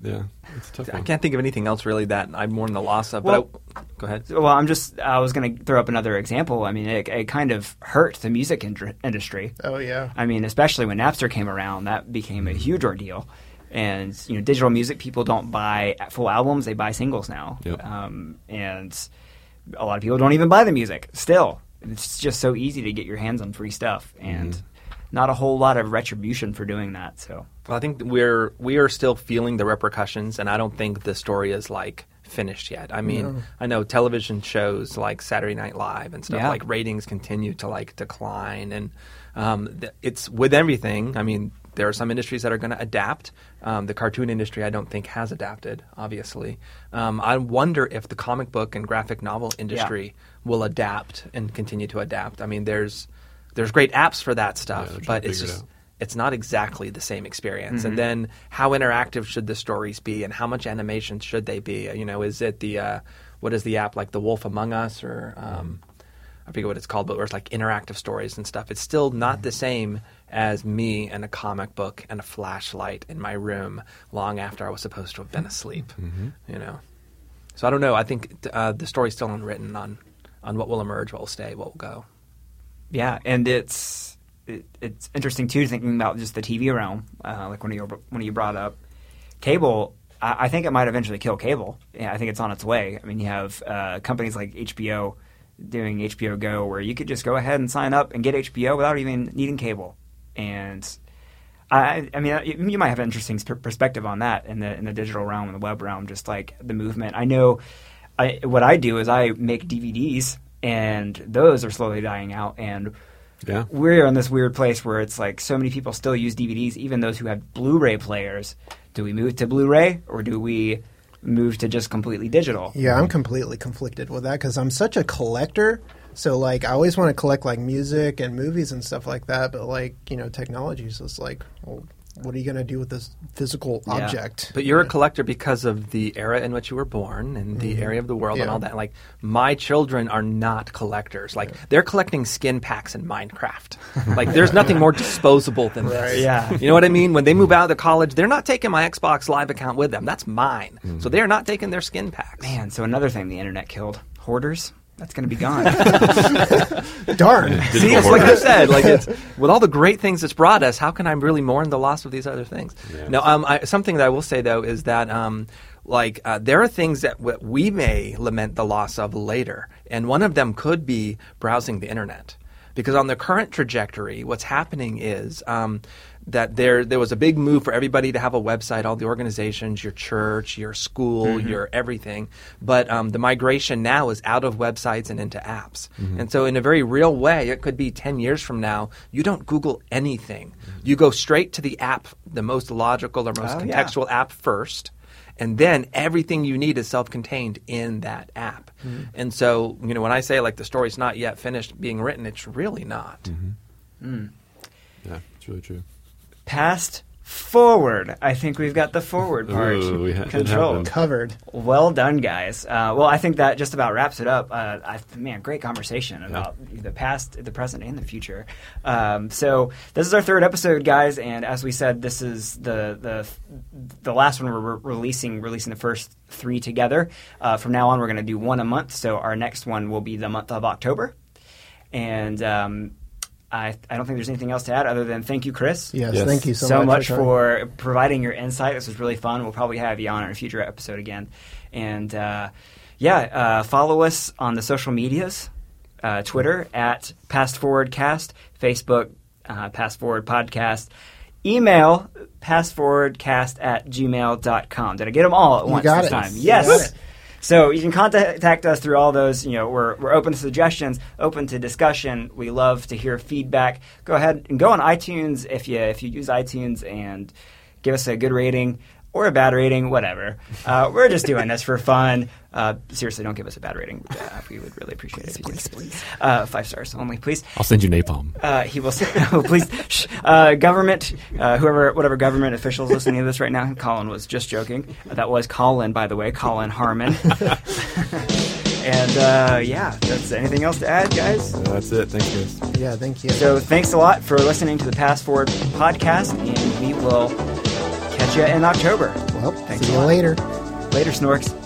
Yeah, it's a tough I one. can't think of anything else really that I mourn the loss of. Well- but I, go ahead. Well, I'm just. I was going to throw up another example. I mean, it, it kind of hurt the music indr- industry. oh yeah, I mean, especially when Napster came around, that became a huge ordeal. And you know, digital music people don't buy full albums; they buy singles now. Yep. Um, and a lot of people don't even buy the music. Still, it's just so easy to get your hands on free stuff, and not a whole lot of retribution for doing that. So, Well, I think we're we are still feeling the repercussions, and I don't think the story is like finished yet. I mean, I know television shows like Saturday Night Live and stuff Yeah. like ratings continue to like decline, and um, th- it's with everything. I mean, there are some industries that are going to adapt. Um, the cartoon industry, I don't think, has adapted. Obviously, um, I wonder if the comic book and graphic novel industry will adapt and continue to adapt. I mean, there's there's great apps for that stuff, Yeah, but it's figure it just—it's not exactly the same experience. And then how interactive should the stories be, and how much animation should they be? You know, is it the uh, what is the app like The Wolf Among Us or um, I forget what it's called, but where it's like interactive stories and stuff. It's still not the same as me and a comic book and a flashlight in my room long after I was supposed to have been asleep. You know, so I don't know. I think uh, the story's still unwritten on on what will emerge, what will stay, what will go. Yeah, and it's it, it's interesting too thinking about just the TV realm, uh, like when you when you brought up cable. I, I think it might eventually kill cable. Yeah, I think it's on its way. I mean, you have uh, companies like HBO doing HBO Go, where you could just go ahead and sign up and get HBO without even needing cable. And I, I mean, you might have an interesting perspective on that in the in the digital realm and the web realm, just like the movement. I know, I what I do is I make DVDs, and those are slowly dying out, and Yeah. we're in this weird place where it's like so many people still use DVDs, even those who have Blu-ray players. Do we move to Blu-ray or do we move to just completely digital? yeah. I'm completely conflicted with that because I'm such a collector. So like, I always want to collect like music and movies and stuff like that. But like, you know, technology is just like, well, what are you going to do with this physical Yeah. object? But you're a collector because of the era in which you were born and the mm-hmm. area of the world and all that. Like my children are not collectors. Like they're collecting skin packs in Minecraft. like there's nothing more disposable than this. Right. Yeah. You know what I mean? When they move out of college, they're not taking my Xbox Live account with them. That's mine. So mm-hmm. they're not taking their skin packs. Man, so another thing the internet killed hoarders. That's going to be gone. Darn. See, Digital it's like I said, like it's with all the great things it's brought us. How can I really mourn the loss of these other things? Yeah. No, um, I, something that I will say though is that um, like uh, there are things that w- we may lament the loss of later, and one of them could be browsing the internet. Because on the current trajectory, what's happening is um, that there there was a big move for everybody to have a website, all the organizations, your church, your school, Mm-hmm. your everything. But um, the migration now is out of websites and into apps. Mm-hmm. And so, in a very real way, it could be ten years from now. You don't Google anything. You go straight to the app, the most logical or most Oh, yeah. contextual app first. And then everything you need is self-contained in that app. Mm-hmm. And so, you know, when I say like the story's not yet finished being written, it's really not. Mm-hmm. Yeah, it's really true. Past forward. I think we've got the forward part Ooh, we ha- controlled. Covered. Well done, guys. Uh, well, I think that just about wraps it up. Uh, I, man, great conversation about the past, the present, and the future. Um, so this is our third episode, guys, and as we said, this is the the the last one we're re- releasing, releasing the first three together. Uh, from now on, we're going to do one a month. So our next one will be the month of October, and. Um, I, I don't think there's anything else to add other than thank you, Chris Yes, Yes. thank you so, so, much, much for providing your insight. This was really fun. We'll probably have you on in a future episode again. And uh, yeah, uh, follow us on the social medias uh, Twitter at Past Forward Cast, Facebook, uh, Past Forward Podcast, email pastforwardcast at gmail.com. Did I get them all at You once got this it. time? You Yes. So you can contact us through all those. You know, we're, we're open to suggestions, open to discussion. We love to hear feedback. Go ahead and go on iTunes if you if you use iTunes and give us a good rating or a bad rating, whatever. Uh, we're just doing this for fun. Uh, seriously, don't give us a bad rating. Uh, we would really appreciate it. Please, please, Uh, five stars only, please. I'll send you napalm. Uh, he will say, oh, please, shh. Uh, government, uh, whoever, whatever government officials listening to this right now, Colin was just joking. Uh, that was Colin, by the way, Colin Harmon. and uh, yeah, that's anything else to add, guys? Uh, that's it. Thanks, guys. Yeah, thank you. So thanks a lot for listening to the Past Forward podcast, and we will catch you in October. well, Thanks see you later. Later, Snorks.